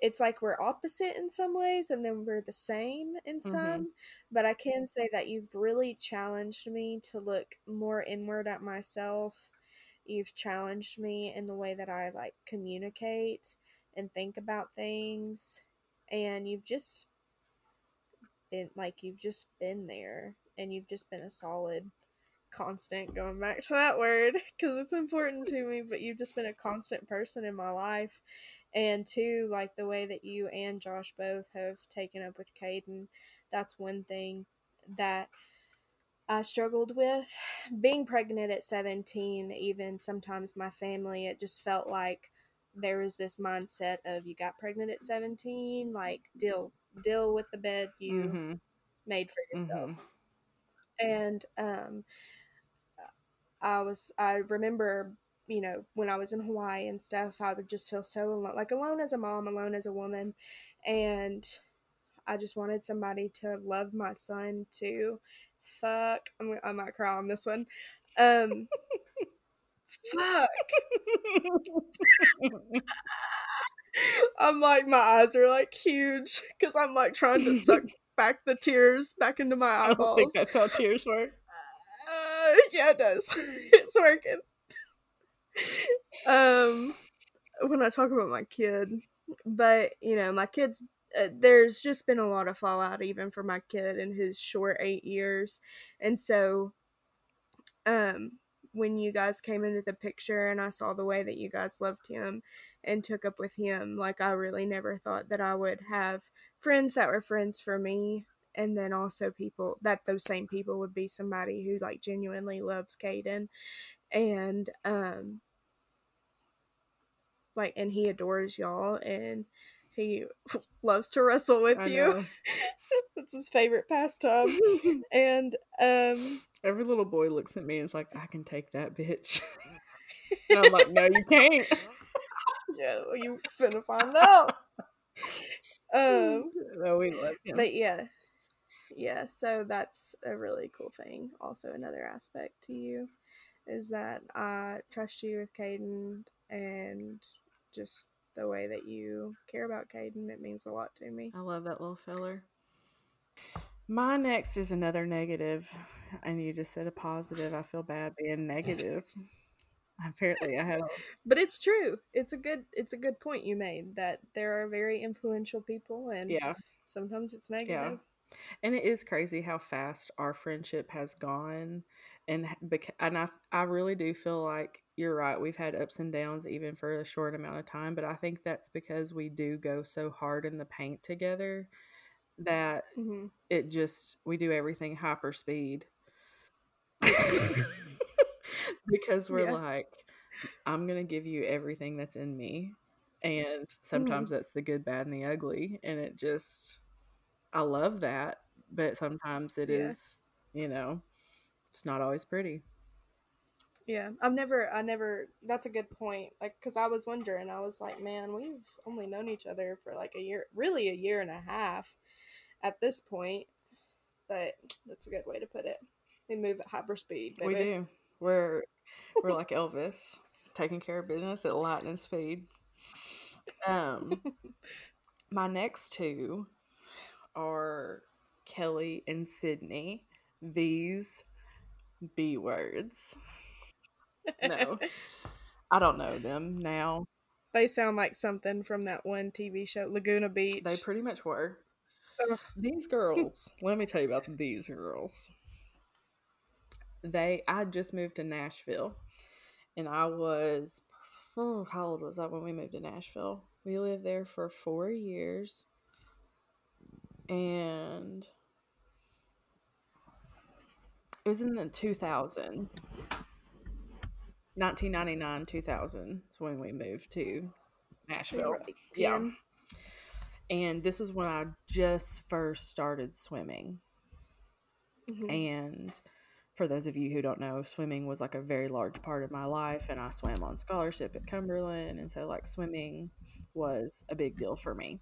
A: It's like we're opposite in some ways and then we're the same in some,
B: Mhm.
A: but I can say that you've really challenged me to look more inward at myself. You've challenged me in the way that I like communicate and think about things and you've just been like you've just been there and you've just been a solid constant going back to that word because it's important to me but you've just been a constant person in my life and two like the way that you and josh both have taken up with caden that's one thing that i struggled with being pregnant at 17 even sometimes my family it just felt like there was this mindset of you got pregnant at 17 like deal deal with the bed you
B: Mhm.
A: made for yourself
B: Mhm.
A: and um I was I remember you know when I was in Hawaii and stuff I would just feel so alone like alone as a mom alone as a woman and I just wanted somebody to love my son too. Fuck. I'm, I might cry on this one. Um fuck. I'm like my eyes are like huge because I'm like trying to suck back the tears back into my
B: I don't think
A: eyeballs.
B: that's how tears work.
A: Uh, yeah, it does. it's working. Um, when I talk about my kid, but you know, my kids. Uh, there's just been a lot of fallout even for my kid in his short eight years, and so, um, when you guys came into the picture and I saw the way that you guys loved him and took up with him, like I really never thought that I would have friends that were friends for me and then also people that those same people would be somebody who like genuinely loves Caden and um like and he adores y'all and he loves to wrestle with
B: I
A: you. It's his favorite pastime. and um
B: Every little boy looks at me and is like, I can take that bitch. and I'm like, no, you can't.
A: yeah, well, you finna find out. Um
B: no, we love him.
A: but yeah. Yeah, so that's a really cool thing. Also another aspect to you is that I trust you with Caden and just the way that you care about Caden, it means a lot to me.
B: I love that little feller. My next is another negative, and you just said a positive. I feel bad being negative. Apparently, I have.
A: But it's true. It's a good it's a good point you made that there are very influential people and
B: Yeah,
A: sometimes it's negative.
B: And it is crazy how fast our friendship has gone, and and I I really do feel like you're right. We've had ups and downs even for a short amount of time, but I think that's because we do go so hard in the paint together that
A: hmm
B: it just we do everything hyper speed because we're
A: Yeah.
B: like i'm gonna give you everything that's in me and sometimes that's the good bad and the ugly and it just i love that but sometimes it is,
A: Yeah.
B: you know it's not always pretty
A: Yeah. I've never I never that's a good point. Like cuz I was wondering. I was like, man, we've only known each other for like a year, really a year and a half at this point. But that's a good way to put it. We move at hyper speed, baby.
B: we do we're we're like elvis taking care of business at lightning speed um my next two are kelly and sydney these b words. No. I don't know them now.
A: They sound like something from that one TV show, Laguna Beach.
B: they pretty much were.
A: Ugh.
B: these girls let me tell you about these girls. They i just moved to nashville and i was oh, how old was i when we moved to nashville? We lived there for four years and it was in the 2000 1999 2000 is when we moved to nashville
A: were like
B: Yeah. and this was when i just first started swimming
A: Mhm.
B: And for those of you who don't know, swimming was like a very large part of my life, and I swam on scholarship at Cumberland, and so like swimming was a big deal for me.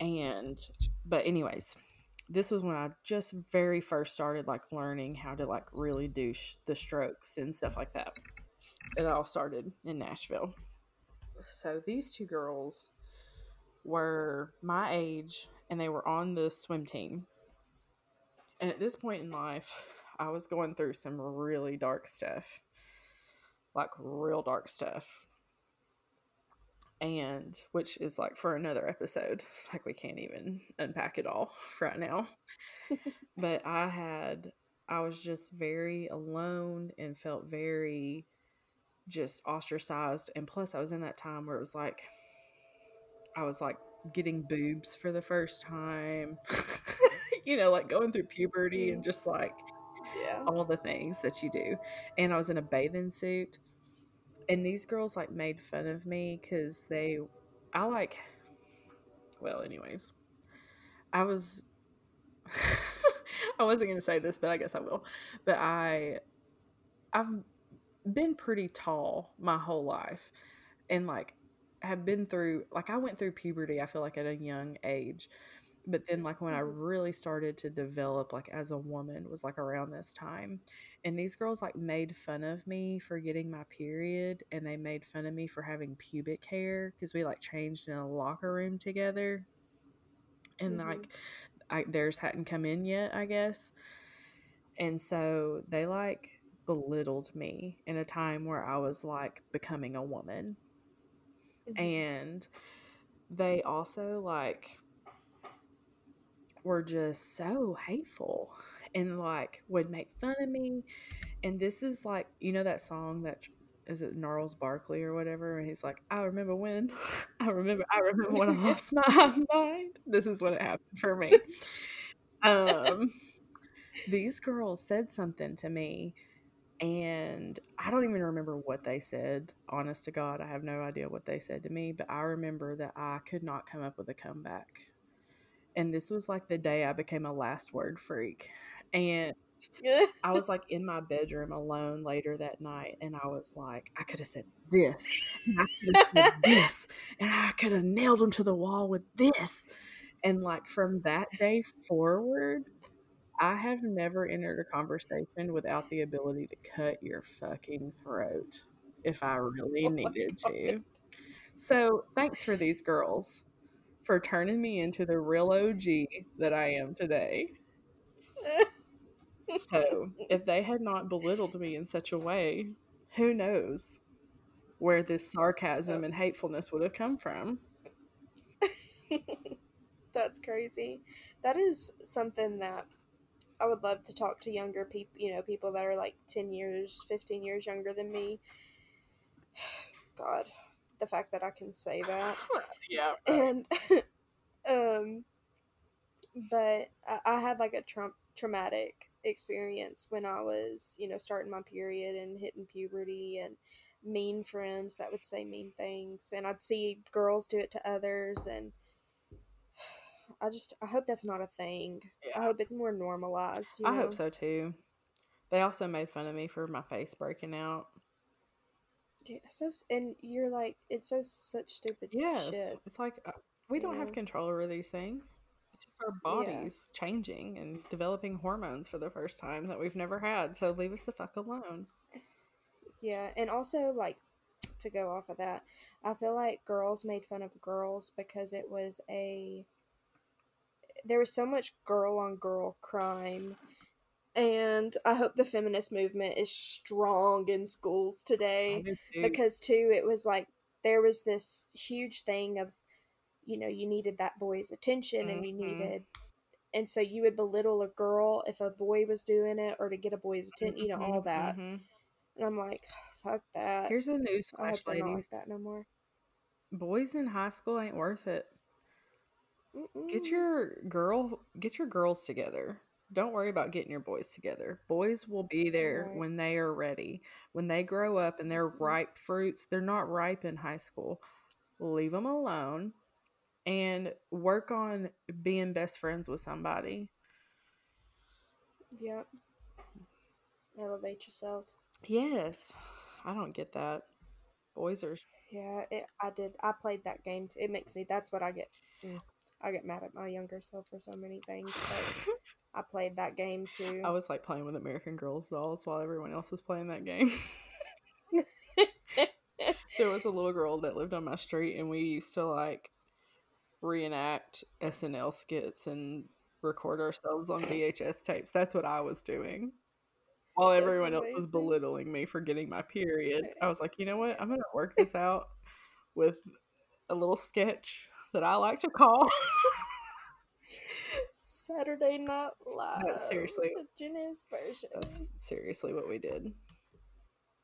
B: And but anyways, this was when I just very first started like learning how to like really do sh- the strokes and stuff like that. it all started in Nashville. So these two girls were my age and they were on the swim team. And at this point in life, I was going through some really dark stuff. Like real dark stuff. And which is like for another episode. Like we can't even unpack it all right now. but I had I was just very alone and felt very just ostracized. And plus, I was in that time where it was like, I was like getting boobs for the first time, you know, like going through puberty and mm. just like
A: Yeah.
B: all the things that you do. And I was in a bathing suit. And these girls like made fun of me because they, I like, well, anyways, I was, I wasn't going to say this, but I guess I will. But I, I've been pretty tall my whole life and like have been through, like, I went through puberty, I feel like at a young age. But then, like, when I
A: Mhm.
B: really started to develop, like, as a woman, was like around this time. And these girls, like, made fun of me for getting my period. And they made fun of me for having pubic hair because we, like, changed in a locker room together. And,
A: Mhm.
B: like, I, theirs hadn't come in yet, I guess. And so they, like, belittled me in a time where I was, like, becoming a woman
A: Mhm.
B: and they also like were just so hateful and like would make fun of me and this is like you know that song that is it Gnarls Barkley or whatever and he's like I remember when I remember I remember when I lost my mind this is what it happened for me um these girls said something to me and I don't even remember what they said. Honest to God, I have no idea what they said to me, but I remember that I could not come up with a comeback. And this was like the day I became a last word freak. And I was like in my bedroom alone later that night, and I was like, I could have said this, and I could have said this, and I could have nailed him to the wall with this. And like from that day forward, I have never entered a conversation without the ability to cut your fucking throat if I really
A: Oh
B: needed to. So, thanks for these girls for turning me into the real OG that I am today. So, if they had not belittled me in such a way, who knows where this sarcasm and hatefulness would have come from?
A: That's crazy. That is something that I would love to talk to younger people, you know, people that are like 10 years, 15 years younger than me. God, the fact that I can say that.
B: yeah.
A: And, um, but I, I had like a Trump traumatic experience when I was, you know, starting my period and hitting puberty and mean friends that would say mean things. And I'd see girls do it to others. And I just, I hope that's not a thing. I hope it's more normalized. You
B: I hope so too. They also made fun of me for my face breaking out.
A: Yeah, so and you're like, it's so such stupid
B: Yes.
A: shit.
B: It's like uh, we don't have control over these things. It's just our
A: Yeah.
B: bodies changing and developing hormones for the first time that we've never had. So leave us the fuck alone.
A: Yeah, and also like to go off of that, I feel like girls made fun of girls because it was a there was so much girl on girl crime. And I hope the feminist movement is strong in schools today
B: too.
A: because too it was like there was this huge thing of you know you needed that boy's attention and you
B: Mhm.
A: needed and so you would belittle a girl if a boy was doing it or to get a boy's attention you know all
B: Mhm,
A: that
B: mhm.
A: and i'm like fuck that
B: Here's a newsflash,
A: they're not like
B: ladies.
A: that no more
B: Boys in high school ain't worth it. Get
A: Mm-mm.
B: your girl, get your girls together. Don't worry about getting your boys together. Boys will be there
A: Right.
B: when they are ready. When they grow up and they're
A: Mhm.
B: ripe fruits, they're not ripe in high school. Leave them alone and work on being best friends with somebody.
A: yep elevate yourself
B: Yes. I don't get that. Boys are
A: yeah it, i did i played that game too it makes me that's what i get mm, i get mad at my younger self for so many things but i played that game too
B: I was like playing with American Girls dolls while everyone else was playing that game. there was a little girl that lived on my street, and we used to like reenact SNL skits and record ourselves on VHS tapes. That's what I was doing. While everyone else was belittling me for getting my period, I was like, you know what? I'm going to work this out with a little sketch that I like to call
A: Saturday Night Live.
B: No, seriously.
A: Version.
B: That's seriously what we did.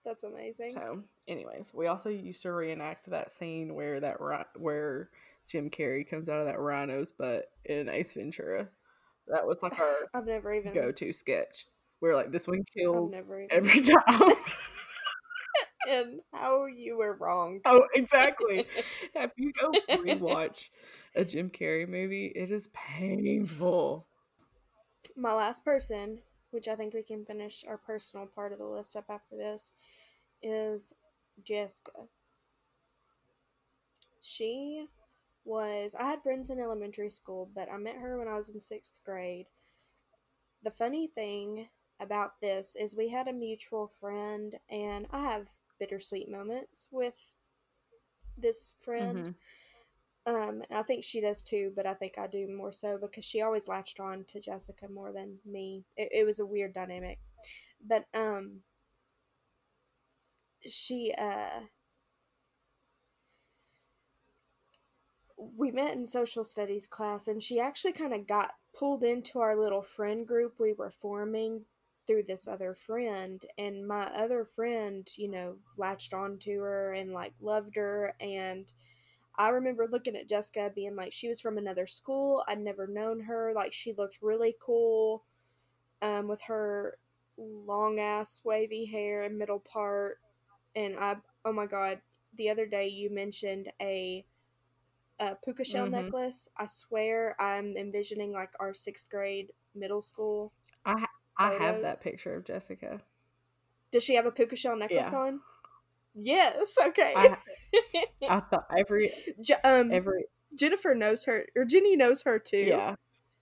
A: That's amazing.
B: So, anyways, we also used to reenact that scene where that where Jim Carrey comes out of that rhino's butt in Ace Ventura. That was like our
A: I've never even
B: go to sketch. Where like this one kills every time.
A: And how you were wrong.
B: Oh, exactly. if you go rewatch a Jim Carrey movie, it is painful.
A: My last person, which I think we can finish our personal part of the list up after this, is Jessica. She was I had friends in elementary school, but I met her when I was in sixth grade. The funny thing about this is we had a mutual friend, and I have bittersweet moments with this friend. Mm-hmm. Um, I think she does too, but I think I do more so because she always latched on to Jessica more than me. It, it was a weird dynamic, but um, she uh we met in social studies class and she actually kind of got pulled into our little friend group we were forming through this other friend and my other friend you know latched onto her and like loved her and i remember looking at jessica being like she was from another school i'd never known her like she looked really cool um, with her long ass wavy hair and middle part and i oh my god the other day you mentioned a a puka shell mm-hmm. necklace. I swear I'm envisioning like our sixth grade middle school.
B: I I have that picture of Jessica.
A: Does she have a puka shell necklace yeah. on? Yes. Okay.
B: I, I thought every
A: um
B: every
A: Jennifer knows her or Jenny knows her too. Yeah.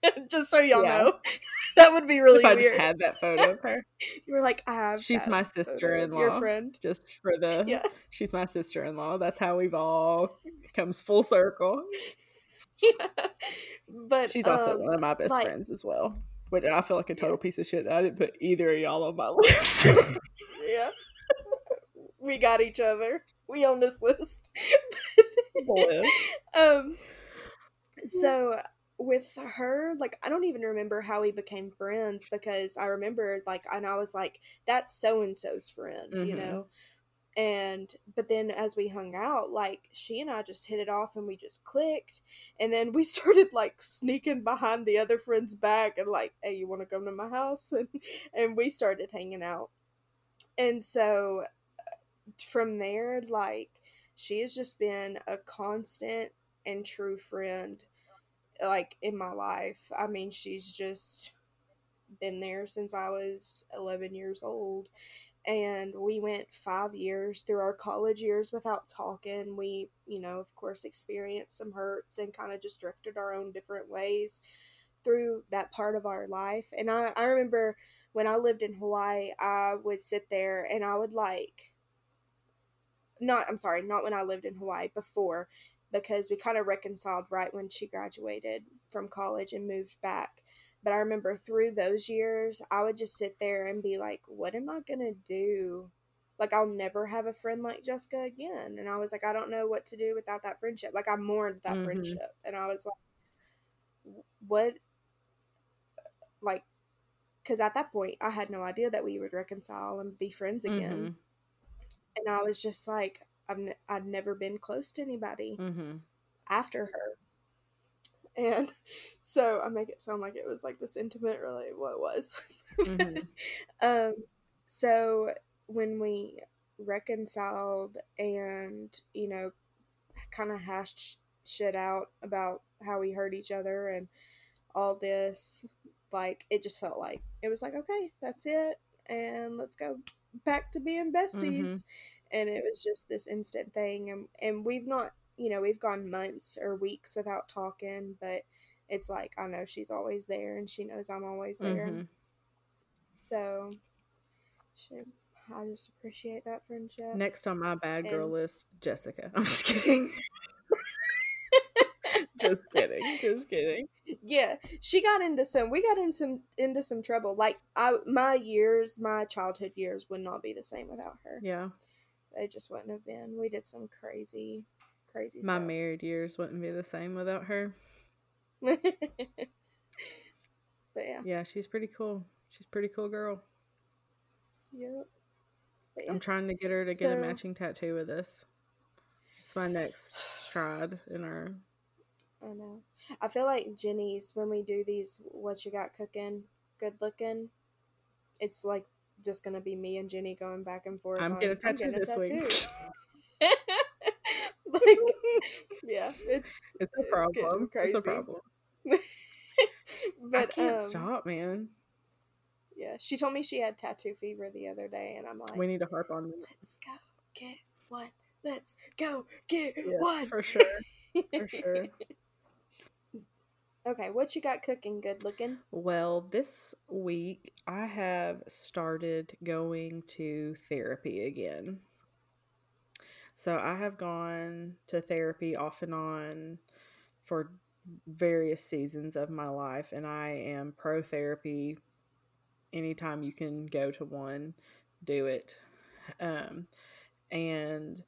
A: just so y'all yeah. know. that would be really if I weird.
B: just had that photo of her.
A: you were like, I have.
B: She's my sister in law. Your friend. Just for the. Yeah. She's my sister in law. That's how we've all comes full circle.
A: Yeah. But
B: she's also um, one of my best like, friends as well. Which I feel like a total yeah. piece of shit that I didn't put either of y'all on my list.
A: yeah. We got each other. We own this list. um so with her, like I don't even remember how we became friends because I remember like and I was like, that's so and so's friend, mm-hmm. you know? And but then as we hung out, like she and I just hit it off and we just clicked. And then we started like sneaking behind the other friend's back and like, hey, you wanna come to my house? And and we started hanging out. And so uh, from there, like she has just been a constant and true friend like in my life. I mean, she's just been there since I was 11 years old. And we went five years through our college years without talking. We, you know, of course, experienced some hurts and kind of just drifted our own different ways through that part of our life. And I, I remember when I lived in Hawaii, I would sit there and I would like, not, I'm sorry, not when I lived in Hawaii, before, because we kind of reconciled right when she graduated from college and moved back. But I remember through those years, I would just sit there and be like, what am I going to do? Like, I'll never have a friend like Jessica again. And I was like, I don't know what to do without that friendship. Like, I mourned that mm-hmm. friendship. And I was like, what? Like, because at that point, I had no idea that we would reconcile and be friends again. Mm-hmm. And I was just like, I've n- I'd never been close to anybody mm-hmm. after her. And so I make it sound like it was like this intimate, really what it was. Mm-hmm. um, so when we reconciled and, you know, kind of hashed shit out about how we hurt each other and all this, like, it just felt like it was like, okay, that's it. And let's go back to being besties. Mm-hmm and it was just this instant thing and and we've not you know we've gone months or weeks without talking but it's like i know she's always there and she knows i'm always there mm-hmm. so she, I just appreciate that friendship.
B: Next on my bad girl
A: And-
B: list, Jessica. I'm just kidding. just kidding. Just kidding.
A: yeah, she got into some. We got in some into some trouble. Like I, my years, my childhood years would not be the same without her.
B: Yeah.
A: They just wouldn't have been. We did some crazy, crazy
B: My
A: stuff.
B: married years wouldn't be the same without her.
A: but yeah,
B: Yeah, she's pretty cool. She's a pretty cool girl.
A: yep. Yeah.
B: I'm trying to get her to get a matching tattoo with this. It's my next stride in our
A: I know. I feel like Jenny's when we do these what you got cooking, good looking, it's like just gonna be me and Jenny going back and forth.
B: I'm
A: on,
B: getting a tattoo this week.
A: tattoo." like yeah, it's
B: It's a problem. It's a
A: crazy.
B: problem.
A: but
B: I can't
A: um,
B: stop, man.
A: Yeah, she told me she had tattoo fever the other day, and I'm like,
B: We need to harp on it.
A: let's go get one. Let's go get
B: Yeah,
A: one.
B: for sure. For sure.
A: okay, what you got cooking? Good looking.
B: Well, this week I have started going to therapy again. So I have gone to therapy off and on for various seasons of my life, and I am pro therapy. Anytime you can go to one, do it. Um, and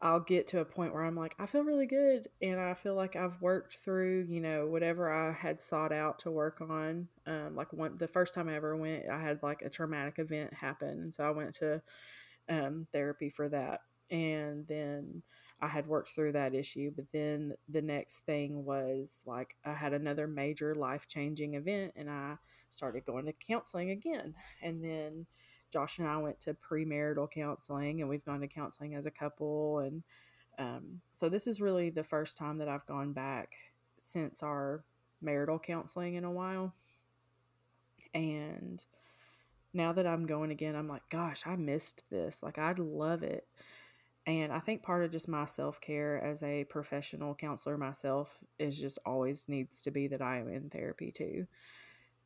B: I'll get to a point where I'm like, I feel really good, and I feel like I've worked through, you know, whatever I had sought out to work on. Um, like one, the first time I ever went, I had like a traumatic event happen, and so I went to um, therapy for that, and then I had worked through that issue. But then the next thing was like I had another major life changing event, and I started going to counseling again, and then Josh and I went to premarital counseling, and we've gone to counseling as a couple. And um, so this is really the first time that I've gone back since our marital counseling in a while. And now that I'm going again, I'm like, gosh, I missed this. Like, I'd love it. And I think part of just my self care as a professional counselor myself is just always needs to be that I am in therapy too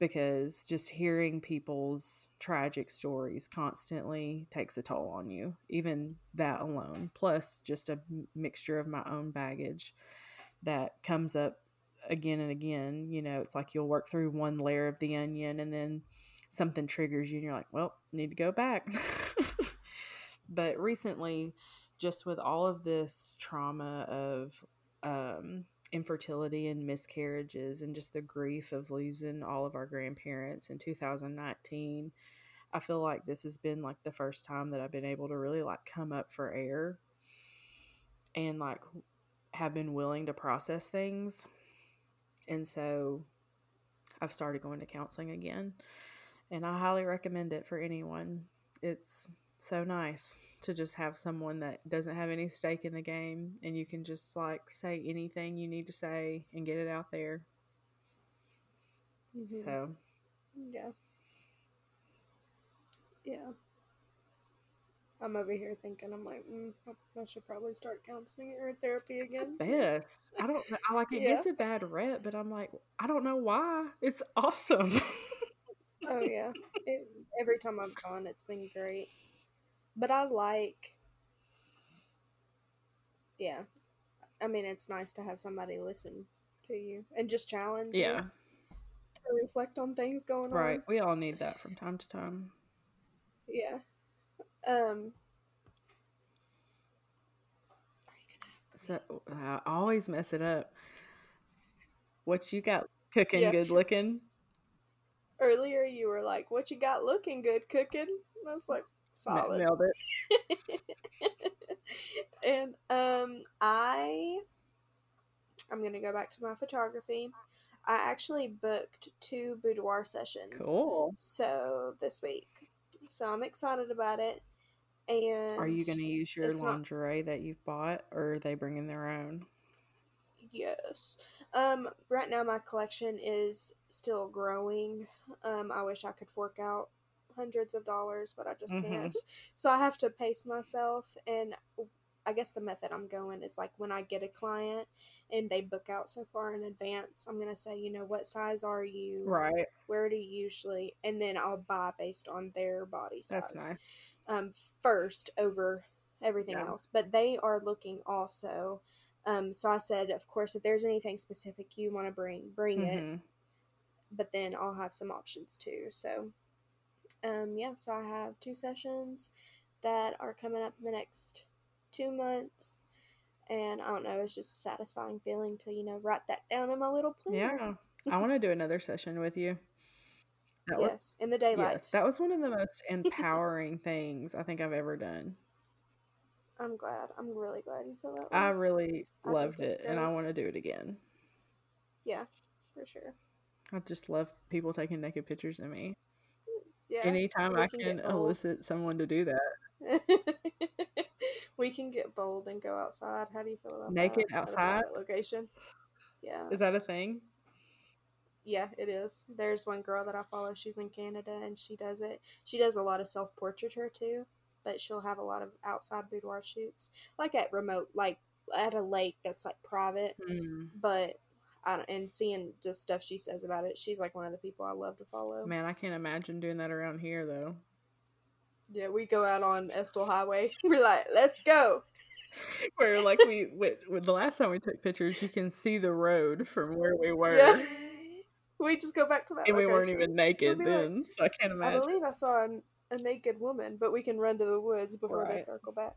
B: because just hearing people's tragic stories constantly takes a toll on you even that alone plus just a mixture of my own baggage that comes up again and again you know it's like you'll work through one layer of the onion and then something triggers you and you're like well need to go back. But recently just with all of this trauma of um infertility and miscarriages and just the grief of losing all of our grandparents in 2019 i feel like this has been like the first time that i've been able to really like come up for air and like have been willing to process things. And so i've started going to counseling again and i highly recommend it for anyone it's so nice to just have someone that doesn't have any stake in the game and you can just like say anything you need to say and get it out there.
A: Mhm.
B: So,
A: Yeah. Yeah. I'm over here thinking, I'm like, mm, I- should probably start counseling or therapy
B: it's
A: again.
B: the best. I don't. I like it
A: Yeah.
B: gets a bad rep, but I'm like, I don't know why. It's awesome.
A: Oh yeah. It, every time I've gone, it's been great. But I like. Yeah, I mean, it's nice to have somebody listen to you and just challenge
B: yeah,
A: you to reflect on things going
B: right.
A: on. Right.
B: We all need that from time to time.
A: Yeah. Um. Are you gonna ask me?
B: So I always mess it up. What you got cooking
A: Yeah.
B: good looking?
A: Earlier, you were like, "What you got looking good cooking?" And I was like, "Solid."
B: Nailed it.
A: and um I I'm gonna go back to my photography. I actually booked two boudoir sessions.
B: Cool.
A: So this week. So I'm excited about it. And
B: Are you going to use your
A: it's not-
B: lingerie that you've bought or are they bringing their own?
A: Yes. Um right now my collection is still growing. Um I wish I could fork out hundreds of dollars, but I just
B: Mhm.
A: can't. So I have to pace myself and I guess the method I'm going is like when I get a client and they book out so far in advance, I'm gonna say, you know, what size are you?
B: Right.
A: Where do you usually? And then I'll buy based on their body size.
B: That's nice.
A: Um, first over everything
B: Yeah.
A: else, but they are looking also. Um, so I said, of course, if there's anything specific you want to bring, bring it.
B: Mhm.
A: But then I'll have some options too. So, um, yeah. So I have two sessions that are coming up in the next two months. And I don't know, it's just a satisfying feeling to, you know, write that down in my little planner.
B: Yeah. I want to do another session with you. That was,
A: Yes, in the daylight.
B: yes, that was one of the most empowering things I think I've ever done.
A: I'm glad. I'm really glad you feel that way.
B: I really
A: I
B: loved it and I want to do it again.
A: yeah, for sure.
B: I just love people taking naked pictures of me.
A: Yeah.
B: Anytime I
A: can
B: can elicit someone to do that.
A: we can get bold and go outside. How do you feel about
B: Naked
A: that?
B: outside?
A: private location? Yeah.
B: Is that a thing?
A: Yeah, it is. There's one girl that I follow. She's in Canada and she does it. She does a lot of self portraiture too, but she'll have a lot of outside boudoir shoots, like at remote, like at a lake that's like private.
B: Hmm.
A: But I don't, and seeing just stuff she says about it, she's like one of the people I love to follow.
B: Man, I can't imagine doing that around here though.
A: Yeah, we go out on Estill Highway. We're like, let's go.
B: Where like we with, with the last time we took pictures, you can see the road from where we were,
A: Yeah. we just go back to that.
B: and we weren't even naked
A: be like,
B: then, so I can't imagine.
A: I believe I saw a naked woman, but we can run to the woods before they circle back.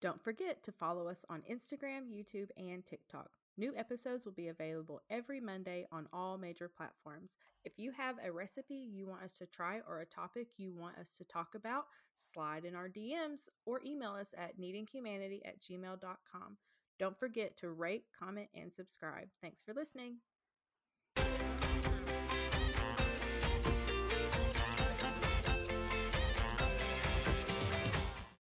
B: Don't forget to follow us on Instagram, YouTube, and TikTok. New episodes will be available every Monday on all major platforms. If you have a recipe you want us to try or a topic you want us to talk about, slide in our DMs or email us at needinghumanity at gmail.com. Don't forget to rate, comment, and subscribe. Thanks for listening.